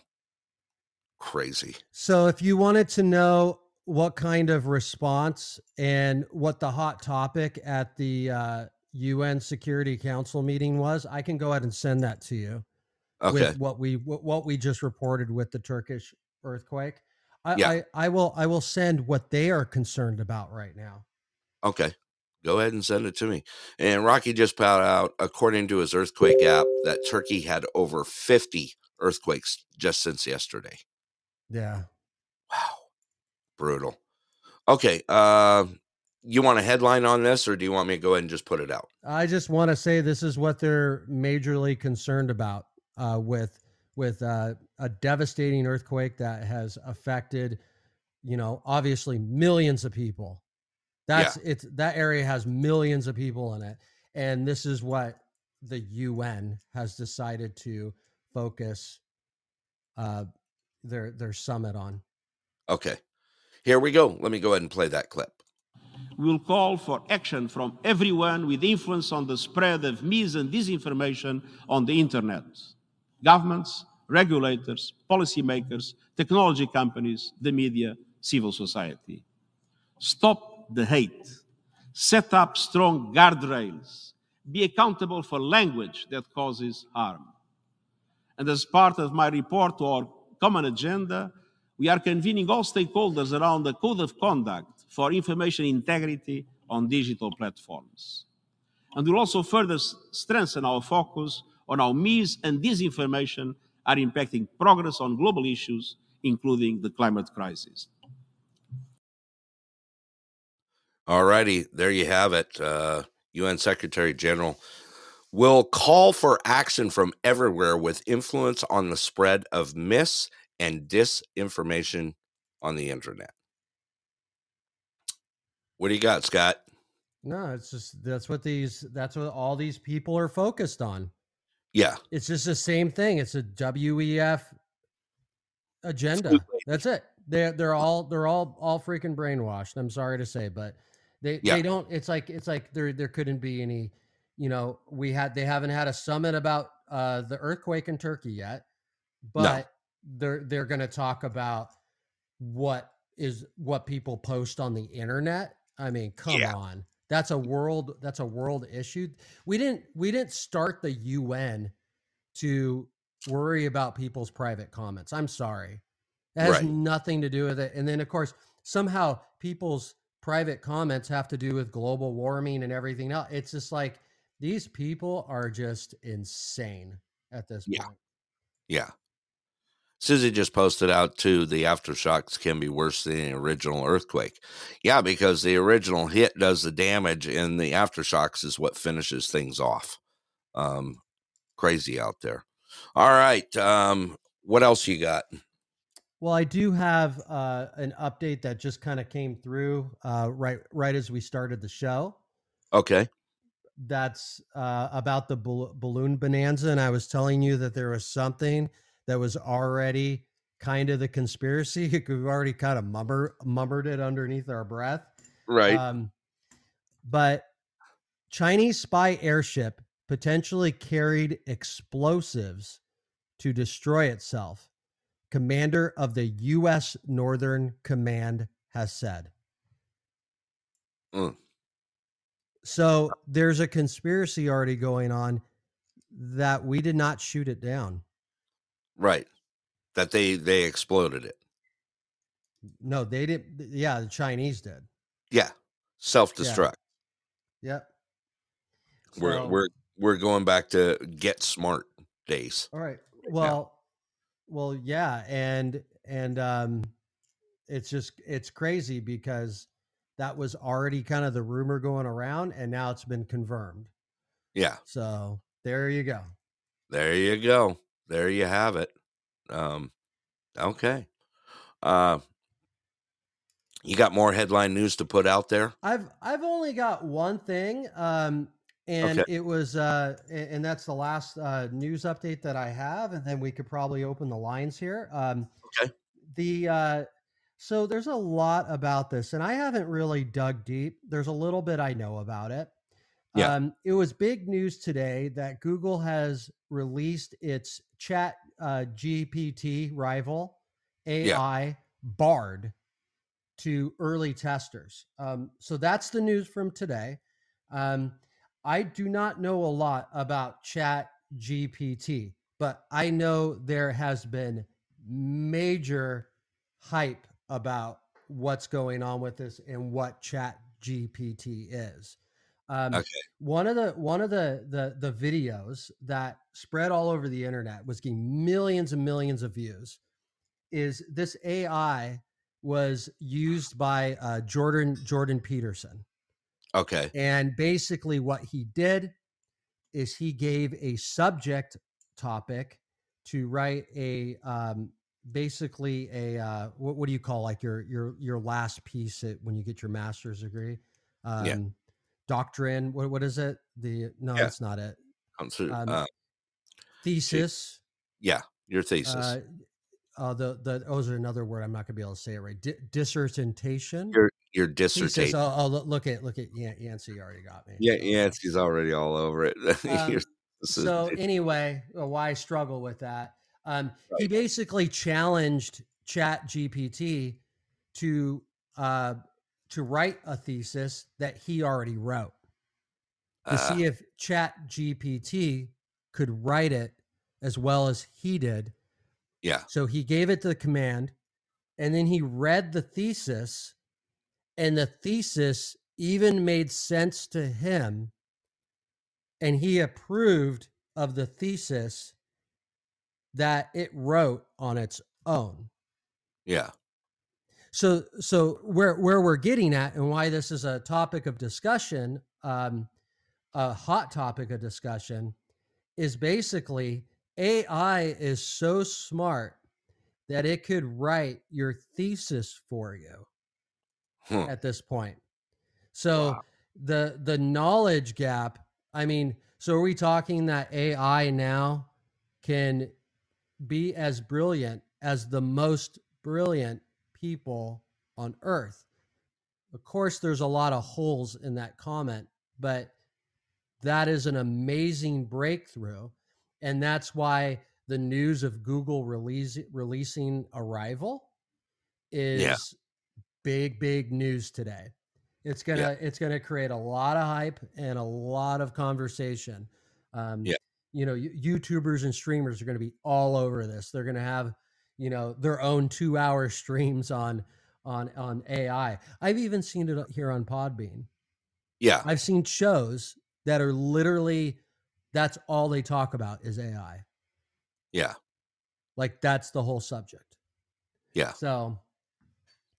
Crazy. So, if you wanted to know what kind of response and what the hot topic at the uh, UN Security Council meeting was, I can go ahead and send that to you Okay. with what we what we just reported with the Turkish earthquake. I, Yeah. I, I will I will send what they are concerned about right now. Okay. Go ahead and send it to me. And Rocky just put out, according to his earthquake app, that Turkey had over 50 earthquakes just since yesterday. Yeah. Wow. Brutal. Okay. Uh, you want a headline on this, or do you want me to go ahead and just put it out? I just want to say this is what they're majorly concerned about uh, with with uh, a devastating earthquake that has affected, you know, obviously millions of people. That's it's that area has millions of people in it, and this is what the UN has decided to focus uh, their their summit on. Okay. Here we go. Let me go ahead and play that clip. We will call for action from everyone with influence on the spread of mis and disinformation on the internet governments, regulators, policymakers, technology companies, the media, civil society. Stop the hate, set up strong guardrails, be accountable for language that causes harm. And as part of my report to our common agenda, we are convening all stakeholders around a code of conduct for information integrity on digital platforms. And we'll also further strengthen our focus on how mis and disinformation are impacting progress on global issues, including the climate crisis. All righty, there you have it. Uh, UN Secretary General will call for action from everywhere with influence on the spread of mis and disinformation on the internet. What do you got, Scott? No, it's just that's what these that's what all these people are focused on. Yeah, It's just the same thing. It's a WEF agenda. That's it. They're they're all they're all all freaking brainwashed. I'm sorry to say, but they Yeah. they don't. It's like it's like there there couldn't be any. You know, we had they haven't had a summit about uh, the earthquake in Turkey yet, but they're they're going to talk about what is what people post on the internet. I mean, come Yeah. on. That's a world that's a world issue. We didn't we didn't start the UN to worry about people's private comments. I'm sorry. That has Right. nothing to do with it. And then of course, somehow people's private comments have to do with global warming and everything else. It's just like these people are just insane at this Yeah. point. yeah. Susie just posted out too the aftershocks can be worse than the original earthquake. Yeah, because the original hit does the damage and the aftershocks is what finishes things off. Um crazy out there. All right. Um what else you got? Well, I do have uh, an update that just kind of came through uh, right right as we started the show. Okay. that's uh, about the bal- balloon bonanza, and I was telling you that there was something that was already kind of the conspiracy. We've already kind of mummer, mummered it underneath our breath, right? Um, but Chinese spy airship potentially carried explosives to destroy itself. Commander of the U.S. Northern Command has said. Mm. So there's a conspiracy already going on that we did not shoot it down. Right. That they they exploded it. No, they didn't. Yeah, the Chinese did. Yeah. Self destruct. Yeah. Yep. We're So- we're we're going back to get smart days. All right. Well, well, yeah, and and um, it's just it's crazy because that was already kind of the rumor going around, and now it's been confirmed. Yeah. So there you go. There you go. There you have it. Um, okay. Uh, you got more headline news to put out there? I've I've only got one thing, um, and Okay. it was uh, and that's the last uh, news update that I have, and then we could probably open the lines here. Um, okay. The uh, so there's a lot about this, and I haven't really dug deep. There's a little bit I know about it. Yeah. Um, it was big news today that Google has released its Chat uh, GPT rival AI Bard to early testers. Um, so that's the news from today. Um, I do not know a lot about Chat GPT, but I know there has been major hype about what's going on with this and what Chat GPT is. Um, Okay. One of the one of the, the the videos that spread all over the internet was getting millions and millions of views. Is this AI was used by uh, Jordan Jordan Peterson, Okay. and basically what he did is he gave a subject topic to write a um, basically a uh, what, what do you call like your your your last piece at, when you get your master's degree um, Yeah. Doctrine what, what is it the no Yeah. that's not it Um, uh, thesis yeah, your thesis. uh, uh, the the oh, is there another word I'm not gonna be able to say it right Di- dissertation your your Thesis, dissertation. oh, oh look, at look at Yan- Yancey already got me yeah, Yancey's already all over it. Um, so anyway, uh, why struggle with that? Um, He basically challenged Chat GPT to uh, to write a thesis that he already wrote to Uh, see if Chat GPT could write it as well as he did. yeah. So he gave it the command, and then he read the thesis, and the thesis even made sense to him, and he approved of the thesis that it wrote on its own. Yeah. So, so where where we're getting at, and why this is a topic of discussion, um, a hot topic of discussion, is basically AI is so smart that it could write your thesis for you Hmm. at this point. So the the knowledge gap, I mean, so are we talking that AI now can be as brilliant as the most brilliant people on earth? Of course there's a lot of holes in that comment, but that is an amazing breakthrough and that's why the news of Google release, releasing Arrival is big big news today it's gonna Yeah. it's gonna create a lot of hype and a lot of conversation um Yeah. you know youtubers and streamers are gonna be all over this they're gonna have you know their own two hour streams on on on ai i've even seen it here on podbean Yeah. i've seen shows that are literally that's all they talk about is ai Yeah. like that's the whole subject Yeah. so,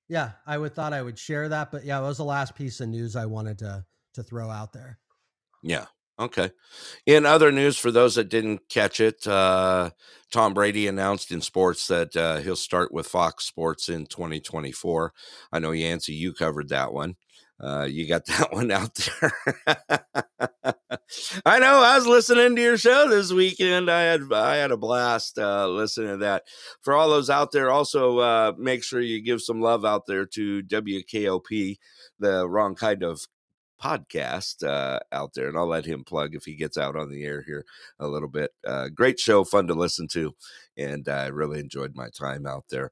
yeah, I would thought I would share that, but yeah, it was the last piece of news I wanted to to throw out there. Yeah. Okay. In other news, for those that didn't catch it, uh, Tom Brady announced in sports that uh, he'll start with Fox Sports in 2024. I know Yancey, you covered that one. uh, you got that one out there. I know. I was listening to your show this weekend. I had I had a blast uh, listening to that. For all those out there, also uh, make sure you give some love out there to WKOP, the wrong kind of podcast uh, out there, and I'll let him plug if he gets out on the air here a little bit. Uh, great show, fun to listen to, and I really enjoyed my time out there.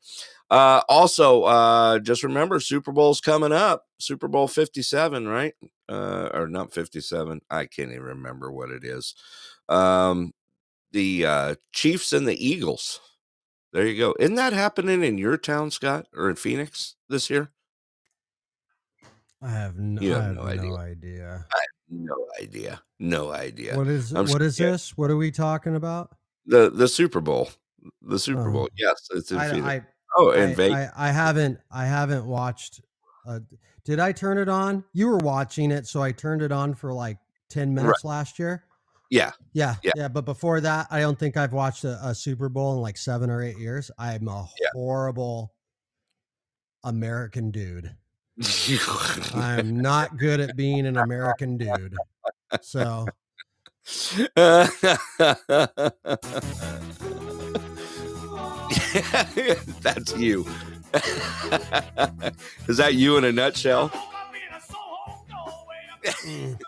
Uh, also, uh, just remember Super Bowl's coming up, Super Bowl Fifty Seven, right? Uh, or not Fifty Seven? I can't even remember what it is. Um, the uh, Chiefs and the Eagles. There you go. Isn't that happening in your town, Scott, or in Phoenix this year? I have no, You have have no no idea. idea. I have no idea. No idea. What is I'm what is this? What are we talking about? The the Super Bowl. The Super Oh. Bowl. Yes, it's in I, I, oh, in I, Vegas. I, I haven't I haven't watched. Uh, did I turn it on? You were watching it, so I turned it on for like ten minutes last year. yeah. Yeah, Yeah. yeah, But before that, I don't think I've watched a, a Super Bowl in like seven or eight years. I'm a Yeah. horrible American dude. I'm not good at being an American dude. So That's you. Is that you in a nutshell? mm,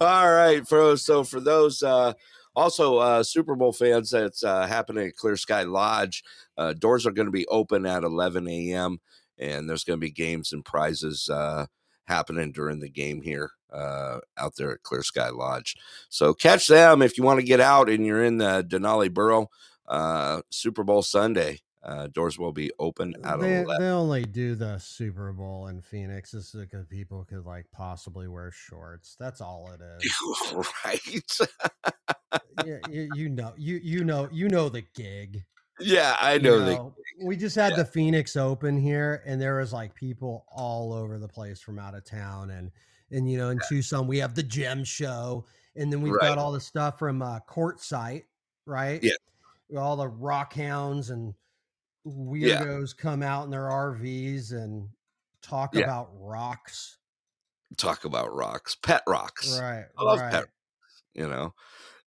All right, bro. so for those uh also uh Super Bowl fans that's uh happening at Clear Sky Lodge, uh doors are going to be open at 11 a.m. and there's going to be games and prizes uh happening during the game here uh out there at Clear Sky Lodge. So catch them if you want to get out and you're in the Denali Borough uh Super Bowl Sunday. Uh doors will be open at they, 11. they only do the Super Bowl in Phoenix just that people could like possibly wear shorts. That's all it is. right. yeah, you, you know, you you know, you know the gig. yeah, I you know they know. we just had Yeah. the Phoenix Open here, and there was like people all over the place from out of town, and and you know in Tucson we have the Gem Show, and then we've Right. got all the stuff from uh, Quartzsite, right? Yeah. all the rock hounds and weirdos come out in their RVs and talk Yeah. about rocks, talk about rocks, pet rocks. right? I love right. pet you know.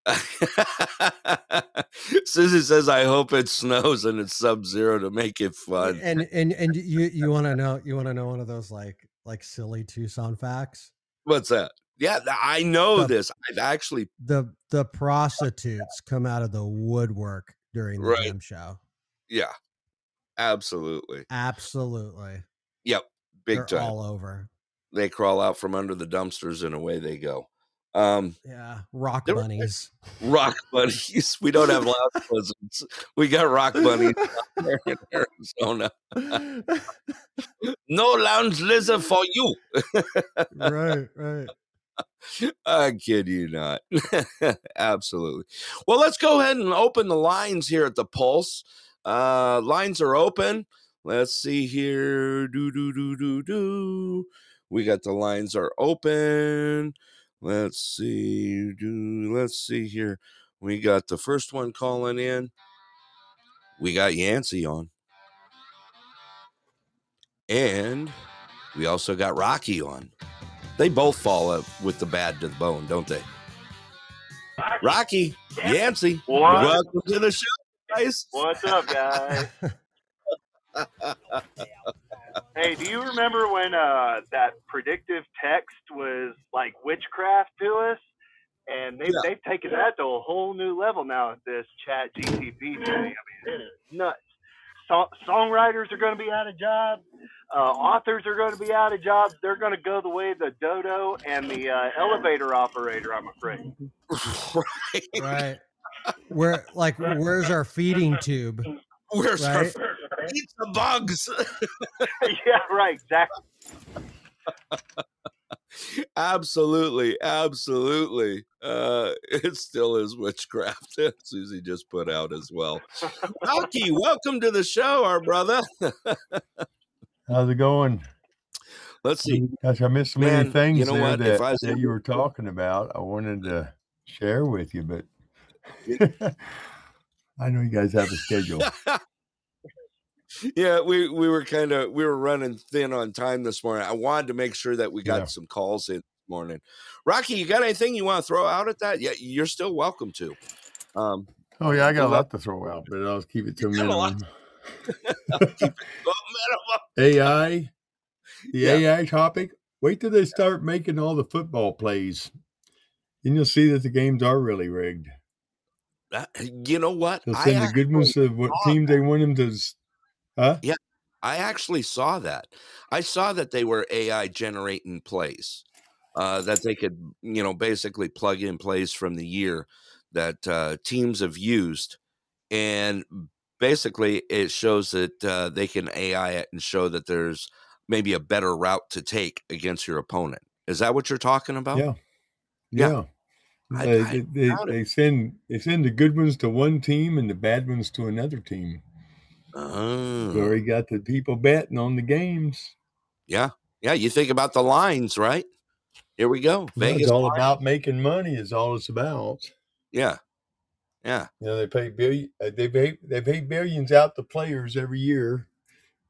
Susie says, "I hope it snows and it's sub zero to make it fun." and and and you you want to know you want to know one of those like like silly Tucson facts? What's that? Yeah, I know The- this. I've actually the the prostitutes come out of the woodwork during the Right. show. Yeah, absolutely. Absolutely, Yep, big they're time. all over. They crawl out from under the dumpsters and away they go. Um, Yeah, rock bunnies. rock bunnies. We don't have loud lizards. We got rock bunnies out there in Arizona. No lounge lizard for you. right, right. I kid you not. Absolutely. Well, let's go ahead and open the lines here at the Pulse. Uh, lines are open. Let's see here. Do do do do do. We got the lines are open. Let's see. Do let's see here. We got the first one calling in. We got Yancey on. And we also got Rocky on. They both fall up with the bad to the bone, don't they? Rocky, Yancey, What? welcome to the show, guys. What's up, guys? hey, do you remember when uh, that predictive text was like witchcraft to us? And they've, Yeah. they've taken that to a whole new level now with this chat GTP thing. I mean, it is nuts. So- songwriters are going to be out of jobs. Uh, authors are going to be out of jobs. They're going to go the way of the dodo and the uh, elevator operator, I'm afraid. right. right. Where like where's our feeding tube? Where's our Right. eat the bugs? yeah, right, exactly. absolutely, absolutely. Uh, it still is witchcraft. Susie just put out as well. Rocky, welcome to the show, our brother. How's it going? Let's see. Gosh, I missed so many Man, things you know there what? that, I was that you were talking about. I wanted to share with you, but I know you guys have a schedule. Yeah, we we were kind of we were running thin on time this morning. I wanted to make sure that we got Yeah. some calls in this morning. Rocky, you got anything you want to throw out at that? Yeah, you're still welcome to. Um, Oh yeah, I got a lot to throw out, but I'll keep it to a minimum. AI, the Yeah. AI topic. Wait till they start making all the football plays, then you'll see that the games are really rigged. that- you know what? They'll I send the good ones to what team they want them to. Huh? Yeah, I actually saw that. I saw that they were AI generating plays uh, that they could, you know, basically plug in plays from the year that uh, teams have used, and basically it shows that uh, they can AI it and show that there's maybe a better route to take against your opponent. Is that what you're talking about? Yeah. Yeah. Yeah. I- I they, they, they send they send the good ones to one team and the bad ones to another team. Oh, So already got the people betting on the games. yeah, yeah. You think about the lines, right? Here we go. Yeah, Vegas. it's all line. about making money. Is all it's about. Yeah, yeah. You know, they pay billion. uh, They pay they pay billions out to players every year.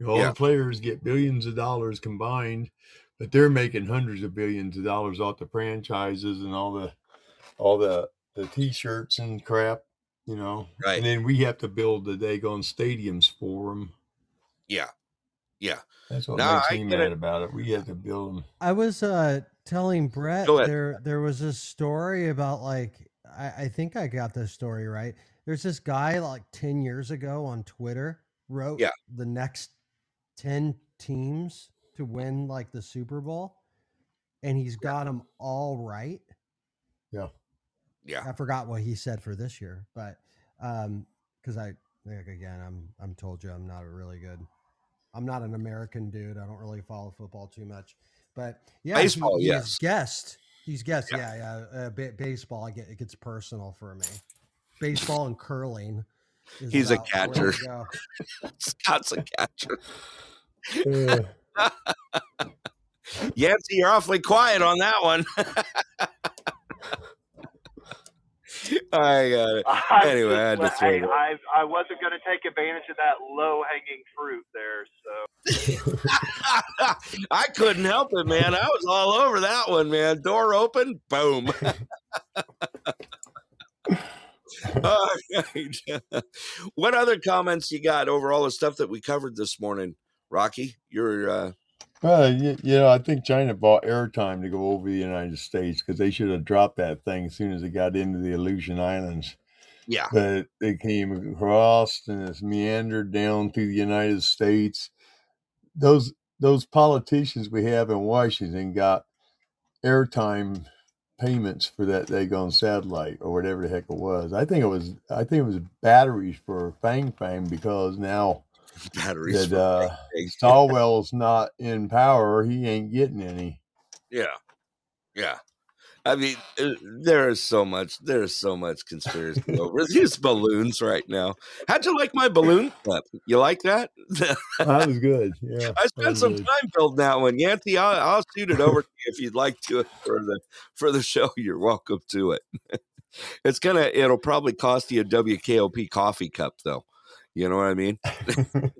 All Yeah. the players get billions of dollars combined, but they're making hundreds of billions of dollars off the franchises and all the all the the t-shirts and crap. You know, Right. and then we have to build the daggone stadiums for them. Yeah. Yeah. That's what No, makes I me mad it. about it. We have to build them. I was uh telling Brett there there was a story about like I, I think I got this story right. There's this guy like ten years ago on Twitter wrote Yeah. the next ten teams to win like the Super Bowl, and he's got them all right. Yeah. Yeah. I forgot what he said for this year, but um, because I like again, I'm I'm told you I'm not a really good. I'm not an American dude. I don't really follow football too much, but yeah, he- Baseball, he's yes. guessed. He's guessed. Yeah. Yeah, yeah. Uh, ba- baseball, I get it gets personal for me. Baseball and curling. He's a catcher. Scott's a catcher. Yancey, you're awfully quiet on that one. I got it. I Anyway, I just-. I, I wasn't going to take advantage of that low hanging fruit there. So I couldn't help it, man. I was all over that one, man. Door open, boom. all right. what other comments you got over all the stuff that we covered this morning, Rocky? You're uh, Well, you, you know, I think China bought airtime to go over the United States because they should have dropped that thing as soon as it got into the Aleutian Islands. yeah, But it came across and it's meandered down through the United States. Those those politicians we have in Washington got airtime payments for that daggone satellite or whatever the heck it was. I think it was I think it was batteries for Fang Fang because now batteries. that uh, Fang. Not in power, he ain't getting any. Yeah, yeah. I mean, uh, there is so much. There's so much conspiracy over these balloons right now. How'd you like my balloon clip? You like that? That was good. Yeah, I spent some good. time building that one, Yancey. I'll, I'll shoot it over to you if you'd like to for the for the show. You're welcome to it. It's gonna. It'll probably cost you a WKOP coffee cup, though. You know what I mean?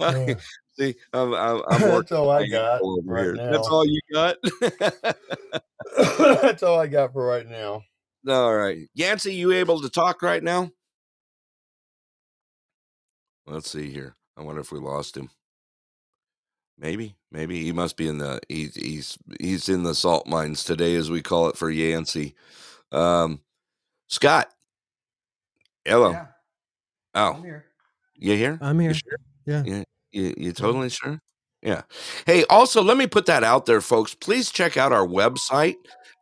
Yeah. See, I'm, I'm, I'm That's all I got right here. now. That's all you got. That's all I got for right now. All right. Yancey, you able to talk right now? Let's see here. I wonder if we lost him. Maybe, maybe he must be in the he's he's he's in the salt mines today, as we call it for Yancey. Um, Scott, hello. Yeah, Oh, I'm here. you here? I'm You here. sure? Yeah. You, you, you totally sure? Yeah. Hey, also, let me put that out there, folks. Please check out our website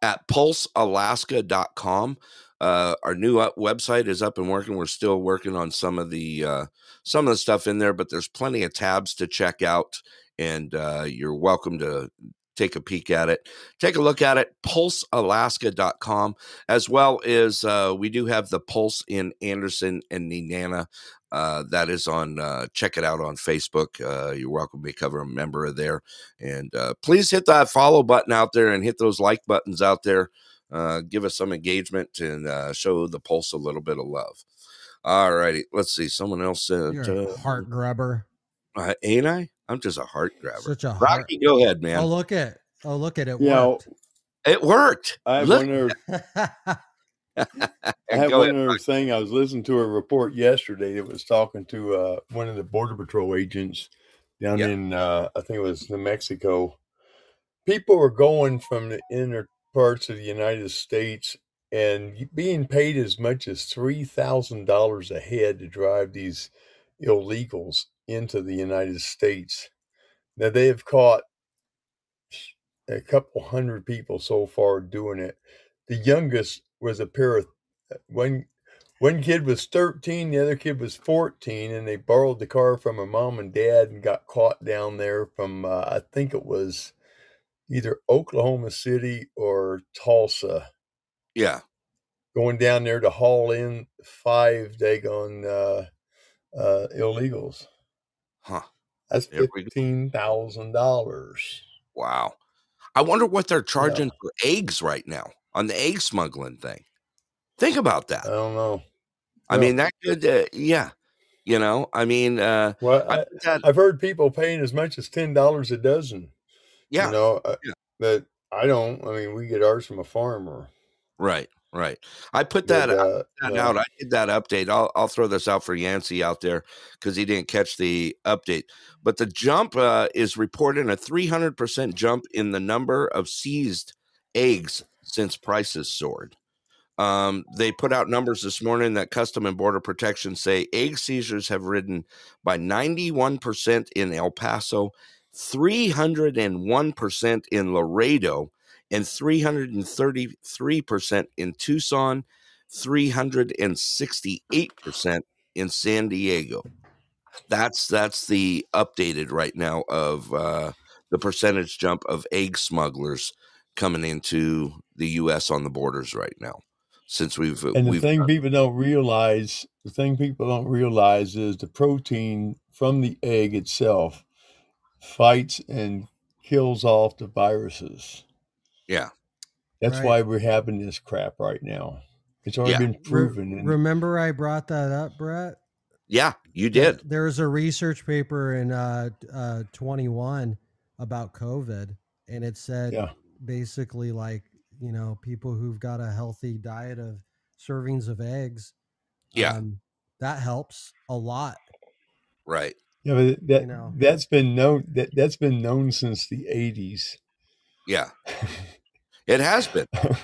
at pulsealaska.com. Uh, our new up website is up and working. We're still working on some of the uh, some of the stuff in there, but there's plenty of tabs to check out, and uh, you're welcome to take a peek at it. Take a look at it, pulsealaska.com, as well as uh, we do have the Pulse in Anderson and Nenana. Uh, that is on, uh, check it out on Facebook. Uh, you're welcome to become a member of there. And uh, please hit that follow button out there and hit those like buttons out there. Uh, give us some engagement and uh, show the Pulse a little bit of love. All righty. Let's see. Someone else said, uh, heart grabber. uh, ain't I? I'm just a heart grabber. Such a heart. Rocky, go ahead, man. Oh, look at oh look at it. Yeah, worked. It worked. I have Look. one other, I have one ahead, other thing. I was listening to a report yesterday that was talking to uh, one of the border patrol agents down Yeah. in uh, I think it was New Mexico. People are going from the inner parts of the United States and being paid as much as three thousand dollars a head to drive these illegals into the United States. Now they have caught a couple hundred people so far doing it. The youngest was a pair of one one kid was 13, the other kid was 14, and they borrowed the car from a mom and dad and got caught down there from uh, I think it was either Oklahoma City or Tulsa, Yeah. going down there to haul in five daggone uh, uh, illegals. Huh. That's There we go. fifteen thousand dollars. Wow. I wonder what they're charging for eggs right now on the egg smuggling thing. Think about that. I don't know. I Yeah. mean, that could, uh, yeah. You know, I mean, uh, Well, I, I, that, I've heard people paying as much as ten dollars a dozen. yeah, You know, uh, Yeah. but I don't. I mean, we get ours from a farmer. right, right. I put that, uh, that yeah. out. I did that update. I'll, I'll throw this out for Yancey out there because he didn't catch the update. But the jump uh, is reporting a 300% jump in the number of seized eggs since prices soared. Um, they put out numbers this morning that Custom and Border Protection say egg seizures have risen by 91% in El Paso, 301% in Laredo, and 333% in Tucson, 368% in San Diego. That's that's the updated right now of uh, the percentage jump of egg smugglers coming into the U.S. on the borders right now. Since we've And the we've thing people don't realize, the thing people don't realize is the protein from the egg itself fights and kills off the viruses. Yeah That's Right. why we're having this crap right now. It's already Yeah. been proven. and remember I brought that up, Brett? yeah you did There was a research paper in uh, uh, 21 about COVID, and it said yeah, basically like you know people who've got a healthy diet of servings of eggs. yeah um, that helps a lot. right yeah, but that know. that's been known. That that's been known since the eighties. yeah it has been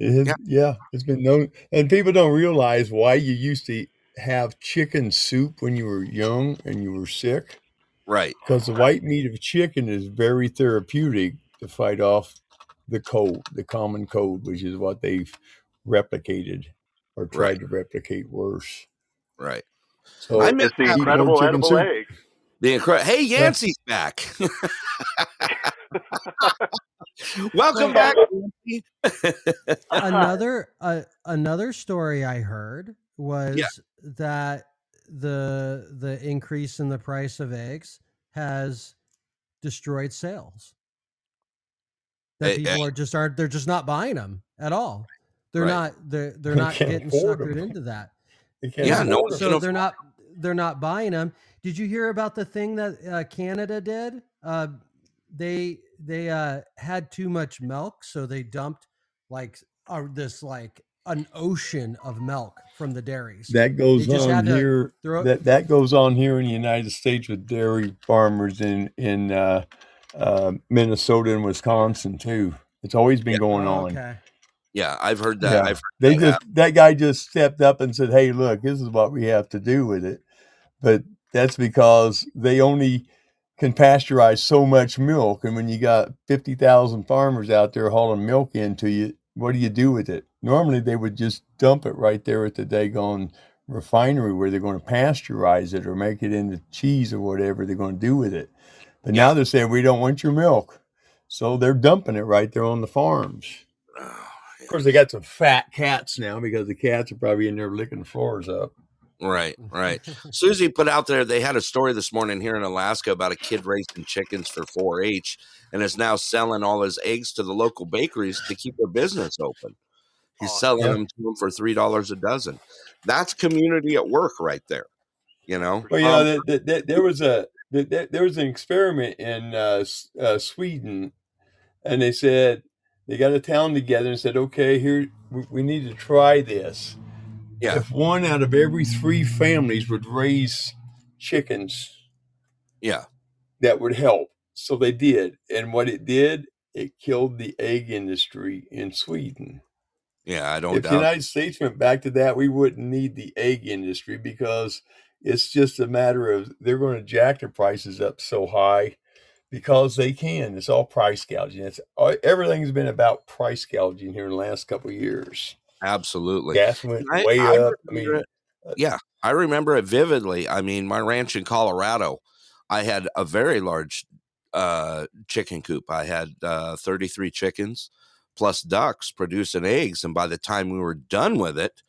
It has, Yeah. yeah. it's been known, and people don't realize why you used to have chicken soup when you were young and you were sick. right Because the white meat of chicken is very therapeutic to fight off the cold, the common cold, which is what they've replicated or tried Right. to replicate worse. right So I miss the that. eat more incredible chicken edible soup. egg. the incredible hey Yancey's back welcome back another uh, another story I heard was that the the increase in the price of eggs has destroyed sales. That Eh, people eh. are just aren't they're just not buying them at all. They're Right. not they're they're They not getting afford 'em. suckered into that. They Yeah, no afford one's them. So they're not they're not buying them. Did you hear about the thing that uh, Canada did? Uh, they they uh, had too much milk, so they dumped like uh, this like an ocean of milk from the dairies. That goes just on here. throw- That that goes on here in the United States with dairy farmers in in uh, uh, Minnesota and Wisconsin too. It's always been going Oh, on. okay. yeah I've heard that Yeah, I've heard they that just that guy just stepped up and said, "Hey, look, this is what we have to do with it." But that's because they only can pasteurize so much milk, and when you got fifty thousand farmers out there hauling milk into you, what do you do with it? Normally, they would just dump it right there at the Dagon refinery where they're going to pasteurize it or make it into cheese or whatever they're going to do with it. But now they're saying we don't want your milk, so they're dumping it right there on the farms. Of course, they got some fat cats now because the cats are probably in there licking the floors up. Right, right. Susie put out there they had a story this morning here in Alaska about a kid raising chickens for 4-H and is now selling all his eggs to the local bakeries to keep their business open. He's selling Yeah. them to them for three dollars a dozen. That's community at work right there. You know. Well, you know, Um, that, that, that, there was a there was an experiment in uh, uh, Sweden, and they said they got a town together and said, "Okay, here we, we need to try this. Yeah. If one out of every three families would raise chickens, yeah. that would help." So they did, and what it did, it killed the egg industry in Sweden. Yeah. I don't if the. United States went back to that, we wouldn't need the egg industry because it's just a matter of they're going to jack their prices up so high because they can. It's all price gouging. It's uh, everything's been about price gouging here in the last couple of years. Absolutely. Gas went I- way I up. I remember mean, it. yeah, I remember it vividly. I mean, my ranch in Colorado, I had a very large uh, chicken coop. I had uh, 33 chickens plus ducks producing eggs, and by the time we were done with it,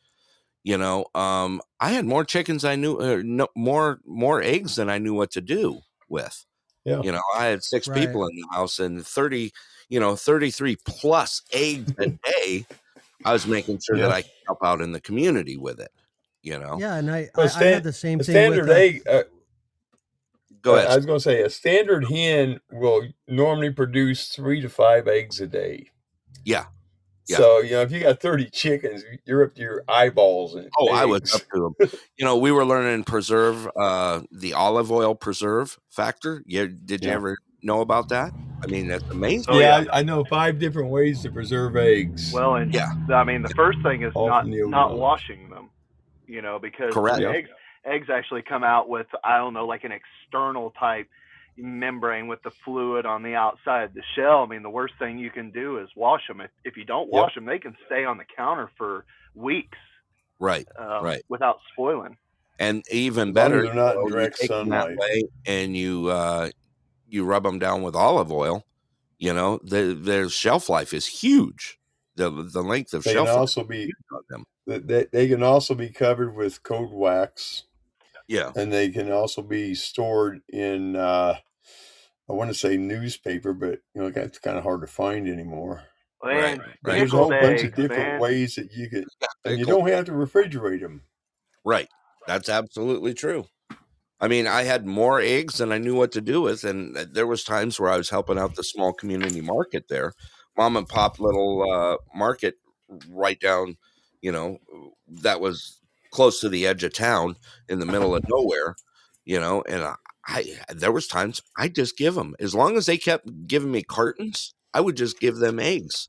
you know, um, I had more chickens I knew, uh, no, more more eggs than I knew what to do with. Yeah. You know, I had six Right. people in the house and 30, you know, 33 plus eggs a day. I was making sure that I could help out in the community with it, you know. Yeah, and I, Well, I, I stan- had the same a thing standard with uh, egg. Uh, Go ahead. I was going to say a standard hen will normally produce three to five eggs a day. Yeah. Yeah. So you know, if you got thirty chickens, you're up to your eyeballs in Oh, I was up to them. You know, we were learning preserve, uh, the olive oil preserve factor. Yeah, did you Yeah. ever know about that? I mean, that's amazing. Oh, yeah, yeah. I, I know five different ways to preserve eggs. Well, and Yeah. I mean, the first thing is All not not overall. washing them. You know, because Correct. the Yeah. eggs eggs actually come out with I don't know, like an external type membrane with the fluid on the outside of the shell. I mean, the worst thing you can do is wash them. If if you don't Yep. wash them, they can stay on the counter for weeks Right. um, Right. without spoiling. And even As long as better, they're not you know, you direct take 'em that sunlight. way and you uh, you rub them down with olive oil. You know, the, their shelf life is huge. The the length of They shelf can life also be on them. they, they they can also be covered with cold wax, Yeah. and they can also be stored in. Uh, I want to say newspaper, but you know that's kind of hard to find anymore. Right. Right. There's a whole bunch eggs, of different man. ways that you could, and you don't have to refrigerate them. Right. That's absolutely true. I mean, I had more eggs than I knew what to do with, and uh, there was times where I was helping out the small community market there, mom and pop little uh, market right down, you know, that was close to the edge of town in the middle of nowhere, you know, and I, I there was times I just give them as long as they kept giving me cartons, I would just give them eggs,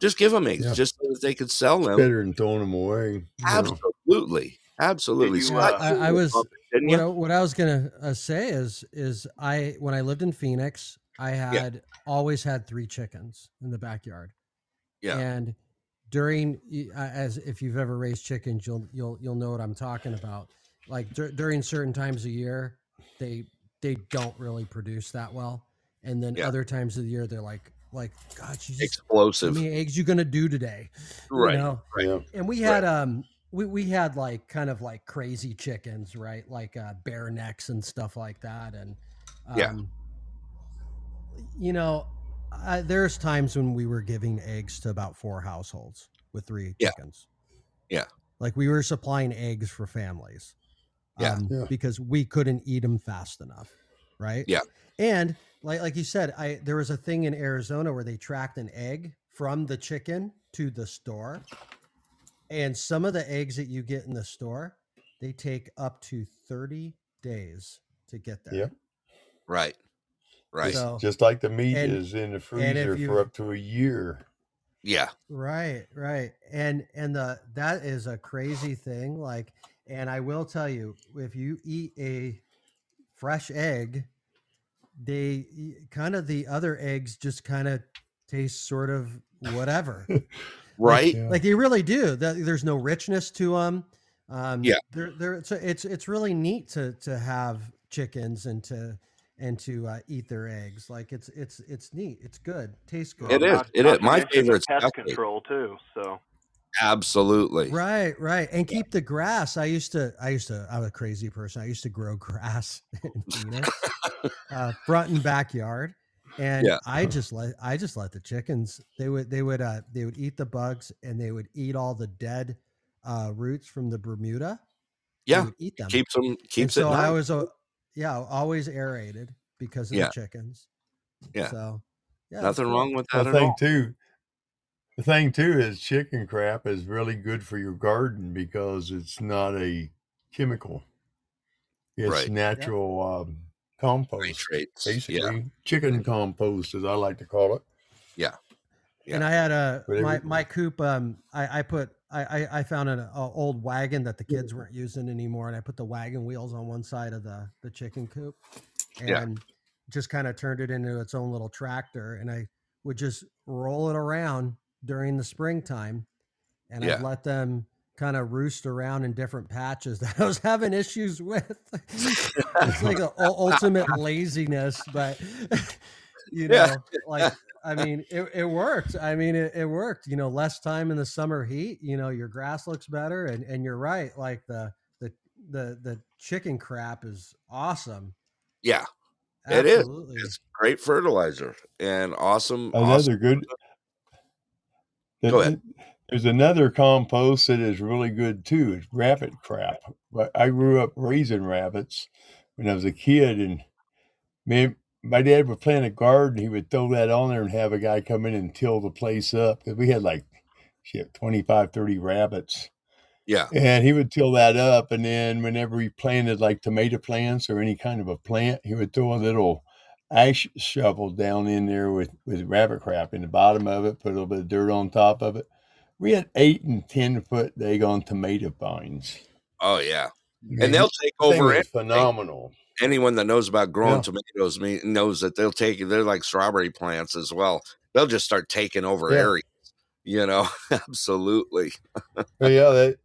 just give them eggs, Yeah. just so that they could sell It's them. better than throwing them away. Absolutely. know. Absolutely, absolutely. you, uh, I, I you was it, what you? I, what I was gonna uh, say is is I when I lived in Phoenix, I had always had three chickens in the backyard, Yeah. and during as if you've ever raised chickens, you'll you'll you'll know what I'm talking about. Like dur- during certain times of year, they they don't really produce that well, and then Yeah. other times of the year, they're like like God, you just how explosive. many eggs you gonna do today? Right. You know? Yeah. and we had um we, we had like kind of like crazy chickens right like uh bare necks and stuff like that and um Yeah. you know I, there's times when we were giving eggs to about four households with three Yeah. chickens Yeah. like we were supplying eggs for families Yeah. um, Yeah. because we couldn't eat them fast enough right Yeah. and like like you said i there was a thing in arizona where they tracked an egg from the chicken to the store and some of the eggs that you get in the store they take up to 30 days to get there Yep. Right. Right. Just, So- just like the meat and- is in the freezer you- for up to a year. yeah. Right, right. And and the that is a crazy thing like and I will tell you if you eat a fresh egg they kind of the other eggs just kind of taste sort of whatever. Right. Yeah. like they really do. There's no richness to them. Um Yeah. they're, they're, it's it's it's really neat to to have chickens and to and to uh, eat their eggs. Like it's it's it's neat. It's good. Tastes good. It is. Not, It not is. to My favorite the pest duck control too. So Absolutely. Right, right, and keep the grass. I used to, I used to, I'm a crazy person. I used to grow grass in Phoenix, uh, front and backyard, and Yeah. I just let I just let the chickens. They would they would uh they would eat the bugs and they would eat all the dead uh roots from the Bermuda. Yeah, would eat them. keeps them And keeps it so I nice. was uh, yeah always aerated because of Yeah. the chickens. Yeah. So yeah, Nothing cool. wrong with The that at thing all. too, the thing too is chicken crap is really good for your garden because it's not a chemical. It's Right. Yeah. natural um, compost, Nitrates. Yeah. basically chicken compost, as I like to call it. Yeah. And I had a my my coop. Um, I I put I I, I found an a old wagon that the kids weren't using anymore, and I put the wagon wheels on one side of the the chicken coop, Yeah. and just kind of turned it into its own little tractor. And I would just roll it around during the springtime, and I'd let them kind of roost around in different patches that I was having issues with. it's like the ultimate laziness, but you Yeah. know, like I mean, it, it worked. I mean, it, it worked. You know, less time in the summer heat. You know, your grass looks better, and and you're right. Like the the the the chicken crap is awesome. Yeah. It is. Absolutely. It's great fertilizer and awesome. Oh, awesome. another good. Go ahead. There's another compost that is really good too. It's rabbit crap. But I grew up raising rabbits when I was a kid, and man, my dad would plant a garden. He would throw that on there and have a guy come in and till the place up because we had like shit 25, 30 rabbits. Yeah. And he would till that up, and then whenever he planted like tomato plants or any kind of a plant, he would throw a little ash shovel down in there with with rabbit crap in the bottom of it, put a little bit of dirt on top of it. We had eight and ten foot daggone tomato vines. Oh yeah. I mean, And they'll take over anything. phenomenal. Anyone that knows about growing Yeah. tomatoes me- knows that they'll take they're like strawberry plants as well. They'll just start taking over Yeah. areas. You know, absolutely. But yeah, that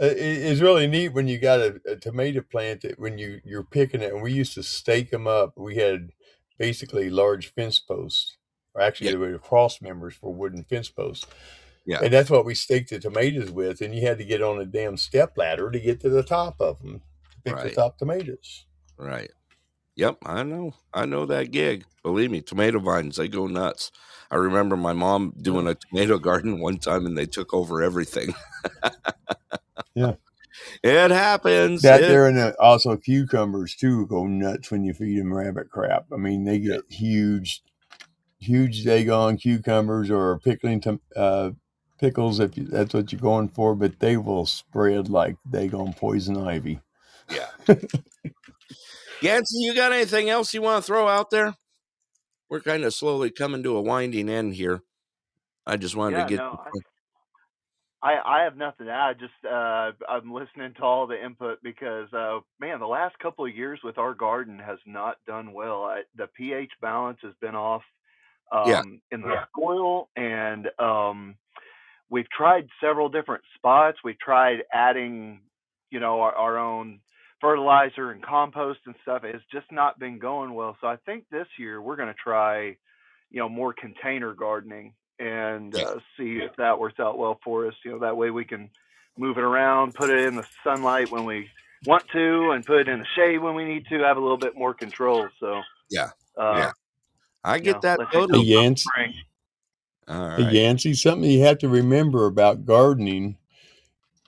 it- it's really neat when you got a, a tomato plant that when you you're picking it, and we used to stake them up. We had basically large fence posts, or actually Yeah. they were cross members for wooden fence posts, Yeah. and that's what we staked the tomatoes with. And you had to get on a damn step ladder to get to the top of them to pick the top tomatoes. Right. Yep, I know. I know that gig. Believe me, tomato vines, they go nuts. I remember my mom doing a tomato garden one time and they took over everything. Yeah. It happens. That It- there and uh, also cucumbers too go nuts when you feed them rabbit crap. I mean, they get huge, huge daggone cucumbers or pickling tom- uh, pickles if you, that's what you're going for, but they will spread like daggone poison ivy. yeah. Yancey, you got anything else you want to throw out there? We're kind of slowly coming to a winding end here. I just wanted Yeah, to get no, I, I have nothing to add. Just uh, I'm listening to all the input because, uh, man, the last couple of years with our garden has not done well. I, the pH balance has been off um, Yeah. in the soil, and um, we've tried several different spots. We've tried adding, you know, our, our own fertilizer and compost and stuff. It's just not been going well. So I think this year we're going to try, you know, more container gardening and Yeah. uh, see if that works out well for us. You know, that way we can move it around, put it in the sunlight when we want to, and put it in the shade when we need to. Have a little bit more control. So Yeah. uh, Yeah. I you get know, that let's totally. Hey, Yancey, spring. All right. Yancey, something you have to remember about gardening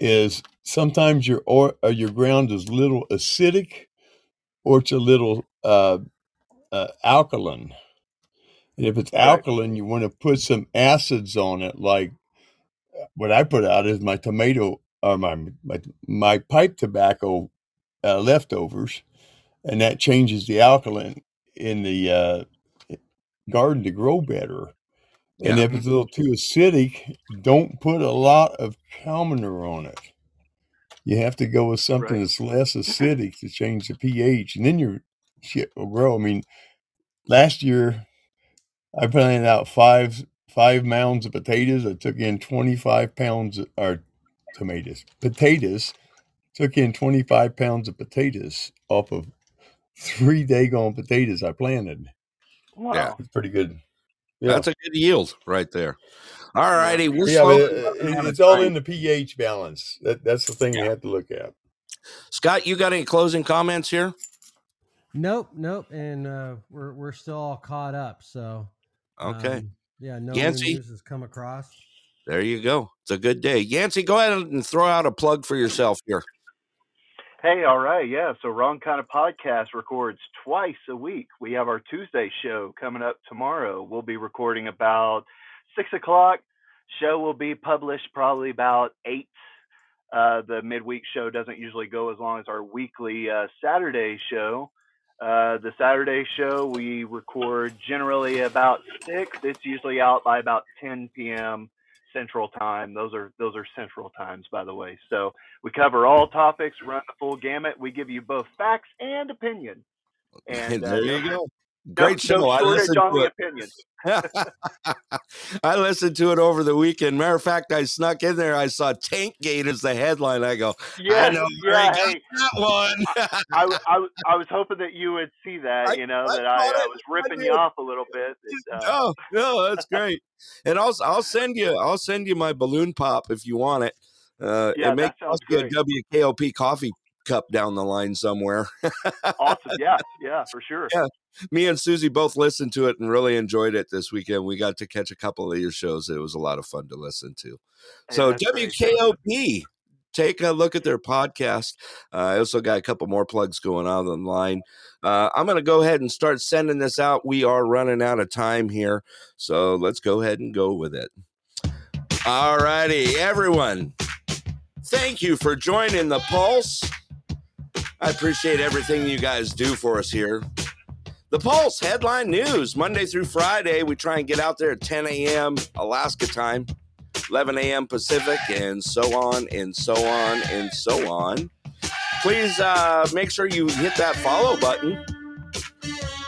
is sometimes your or, uh, your ground is a little acidic or it's a little uh, uh, alkaline. And if it's Right. alkaline, you want to put some acids on it. Like what I put out is my tomato or my my, my pipe tobacco uh, leftovers, and that changes the alkaline in the uh, garden to grow better. And if it's a little too acidic, don't put a lot of commoner on it. You have to go with something Right. that's less acidic to change the pH, and then your shit will grow. I mean, last year I planted out five five mounds of potatoes. I took in twenty five pounds of, or tomatoes, potatoes. Took in twenty five pounds of potatoes off of three daggone potatoes I planted. Wow. Yeah. It's pretty good. Yeah. That's a good yield right there. All righty. We're Yeah, but slowly uh, running it- it's all in the pH balance. That, that's the thing you have to look at. Scott, you got any closing comments here? Nope, nope, and uh, we're we're still all caught up. So Okay. um, yeah, no Yancey? news has come across. There you go. It's a good day. Yancey, go ahead and throw out a plug for yourself here. Hey, all right, yeah. So Wrong Kind of Podcast records twice a week. We have our Tuesday show coming up tomorrow. We'll be recording about six o'clock. Show will be published probably about eight. Uh, the midweek show doesn't usually go as long as our weekly uh, Saturday show. Uh, the Saturday show we record generally about six. It's usually out by about 10 p.m. Central Time. Those are those are Central times, by the way. So we cover all topics, run the full gamut. We give you both facts and opinion. And uh, there you no- no- Great show. No I listened to it. I listened to it over the weekend. Matter of fact, I snuck in there. I saw Tank Gate as the headline. I go, I know yeah, I hey. that one. I, I, I was hoping that you would see that, you know, I that I, I was ripping you off a little bit. that, uh, oh no, that's great. And I'll I'll send you I'll send you my balloon pop if you want it. Uh, Yeah, and make us a WKOP coffee cup down the line somewhere. awesome. Yeah, yeah, for sure. yeah. Me and Susie both listened to it and really enjoyed it this weekend. We got to catch a couple of your shows. It was a lot of fun to listen to. So that's great. WKOP, take a look at their podcast. Uh, I also got a couple more plugs going on online. Uh, I'm going to go ahead and start sending this out. We are running out of time here, so let's go ahead and go with it. All righty, everyone. Thank you for joining the Pulse. I appreciate everything you guys do for us here. The Pulse headline news Monday through Friday. We try and get out there at 10 a.m. Alaska time, 11 a.m. Pacific, and so on and so on and so on. Please uh, make sure you hit that follow button.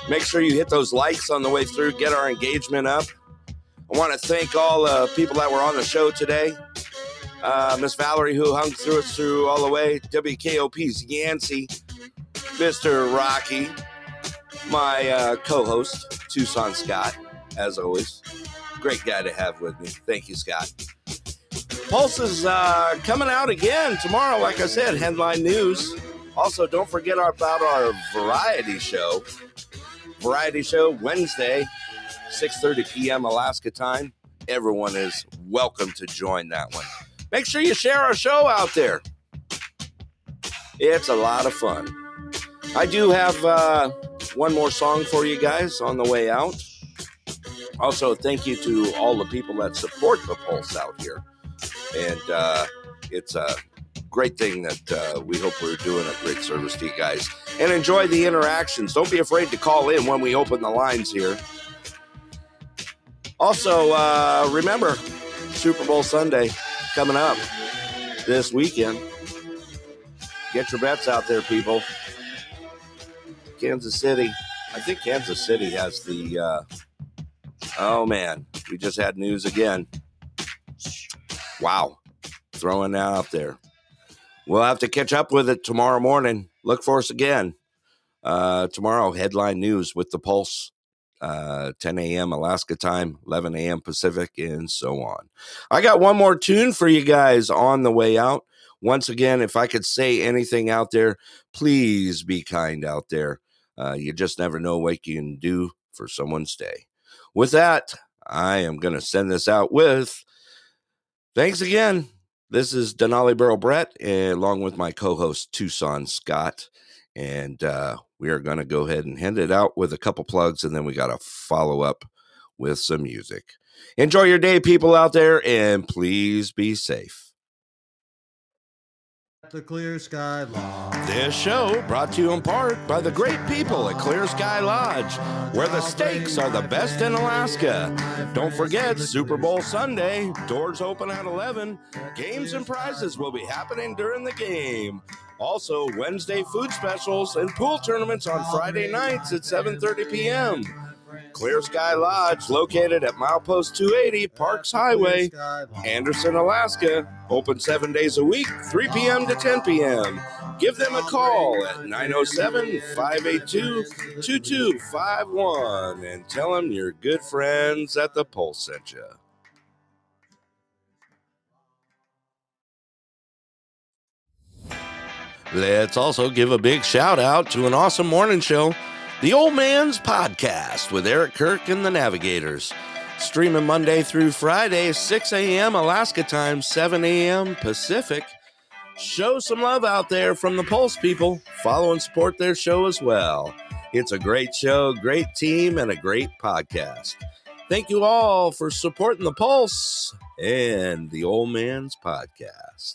Make sure you hit those likes on the way through, get our engagement up. I want to thank all the people that were on the show today. Uh, Miss Valerie, who hung through us through all the way, WKOP's Yancey, Mr. Rocky, my uh, co-host Tucson Scott, as always, great guy to have with me. Thank you, Scott. Pulse is uh, coming out again tomorrow. Like I said, headline news. Also, don't forget about our variety show. Variety show Wednesday, 6:30 p.m. Alaska time. Everyone is welcome to join that one. Make sure you share our show out there. It's a lot of fun. I do have uh, one more song for you guys on the way out. Also, thank you to all the people that support the Pulse out here. And uh, it's a great thing that uh, we hope we're doing a great service to you guys. And enjoy the interactions. Don't be afraid to call in when we open the lines here. Also, uh, remember Super Bowl Sunday coming up this weekend. Get your bets out there, people. Kansas City. I think Kansas City has the. Uh, oh man, we just had news again. Wow, throwing that out there. We'll have to catch up with it tomorrow morning. Look for us again uh, tomorrow. Headline news with the Pulse, uh, 10 a.m. Alaska time, 11 a.m. Pacific, and so on. I got one more tune for you guys on the way out. Once again, if I could say anything out there, please be kind out there. Uh, you just never know what you can do for someone's day. With that, I am going to send this out with thanks again. This is Denali Borough Brett, along with my co host, Tucson Scott. And uh, we are going to go ahead and hand it out with a couple plugs, and then we got to follow up with some music. Enjoy your day, people out there, and please be safe. The Clear Sky Lodge. This show brought to you in part by the great people at Clear Sky Lodge, where the steaks are the best in Alaska. Don't forget Super Bowl Sunday, doors open at 11. Games and prizes will be happening during the game. Also, Wednesday food specials and pool tournaments on Friday nights at 7:30 p.m. Clear Sky Lodge, located at milepost 280 Parks Highway, Anderson, Alaska. Open seven days a week, 3 p.m. to 10 p.m. Give them a call at 907 582 2251 and tell them your good friends at the Pulse sent you. Let's also give a big shout out to an awesome morning show, The Old Man's Podcast with Eric Kirk and the Navigators. Streaming Monday through Friday, 6 a.m. Alaska time, 7 a.m. Pacific. Show some love out there from the Pulse people. Follow and support their show as well. It's a great show, great team, and a great podcast. Thank you all for supporting the Pulse and the Old Man's Podcast.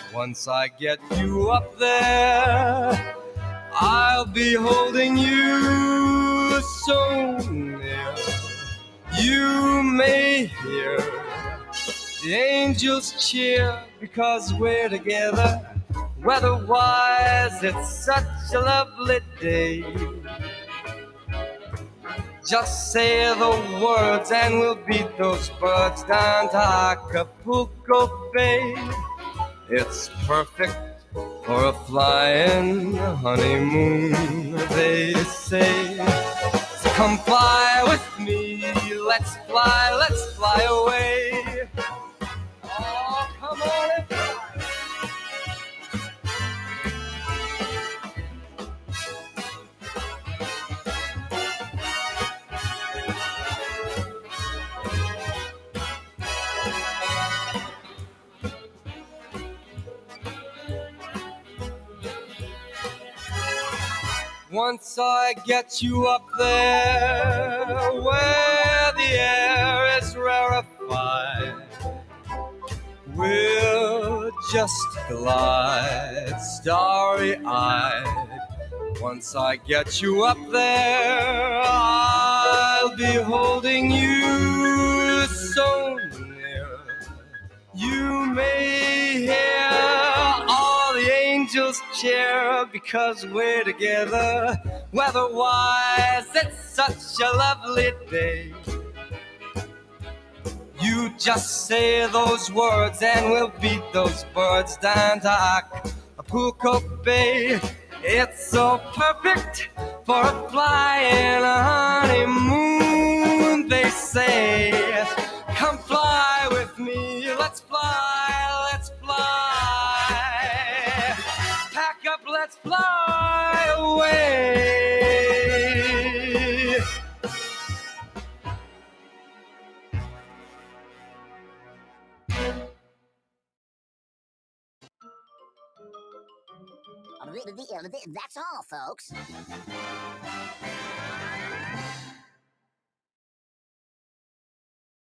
Once I get you up there, I'll be holding you so near. You may hear the angels cheer because we're together. Weatherwise, it's such a lovely day. Just say the words and we'll beat those birds down to Acapulco Bay. It's perfect for a flying honeymoon, they say. So come fly with me, let's fly, let's fly away. Oh, come on Once I get you up there where the air is rarefied, we'll just glide starry eyed. Once I get you up there, I'll be holding you so near. You may hear all angels cheer because we're together. Weatherwise, it's such a lovely day. You just say those words and we'll beat those birds down to Acapulco Bay. It's so perfect for a flying honeymoon, they say. Come fly with me, let's fly, let's fly. Let's fly away. That's all, folks.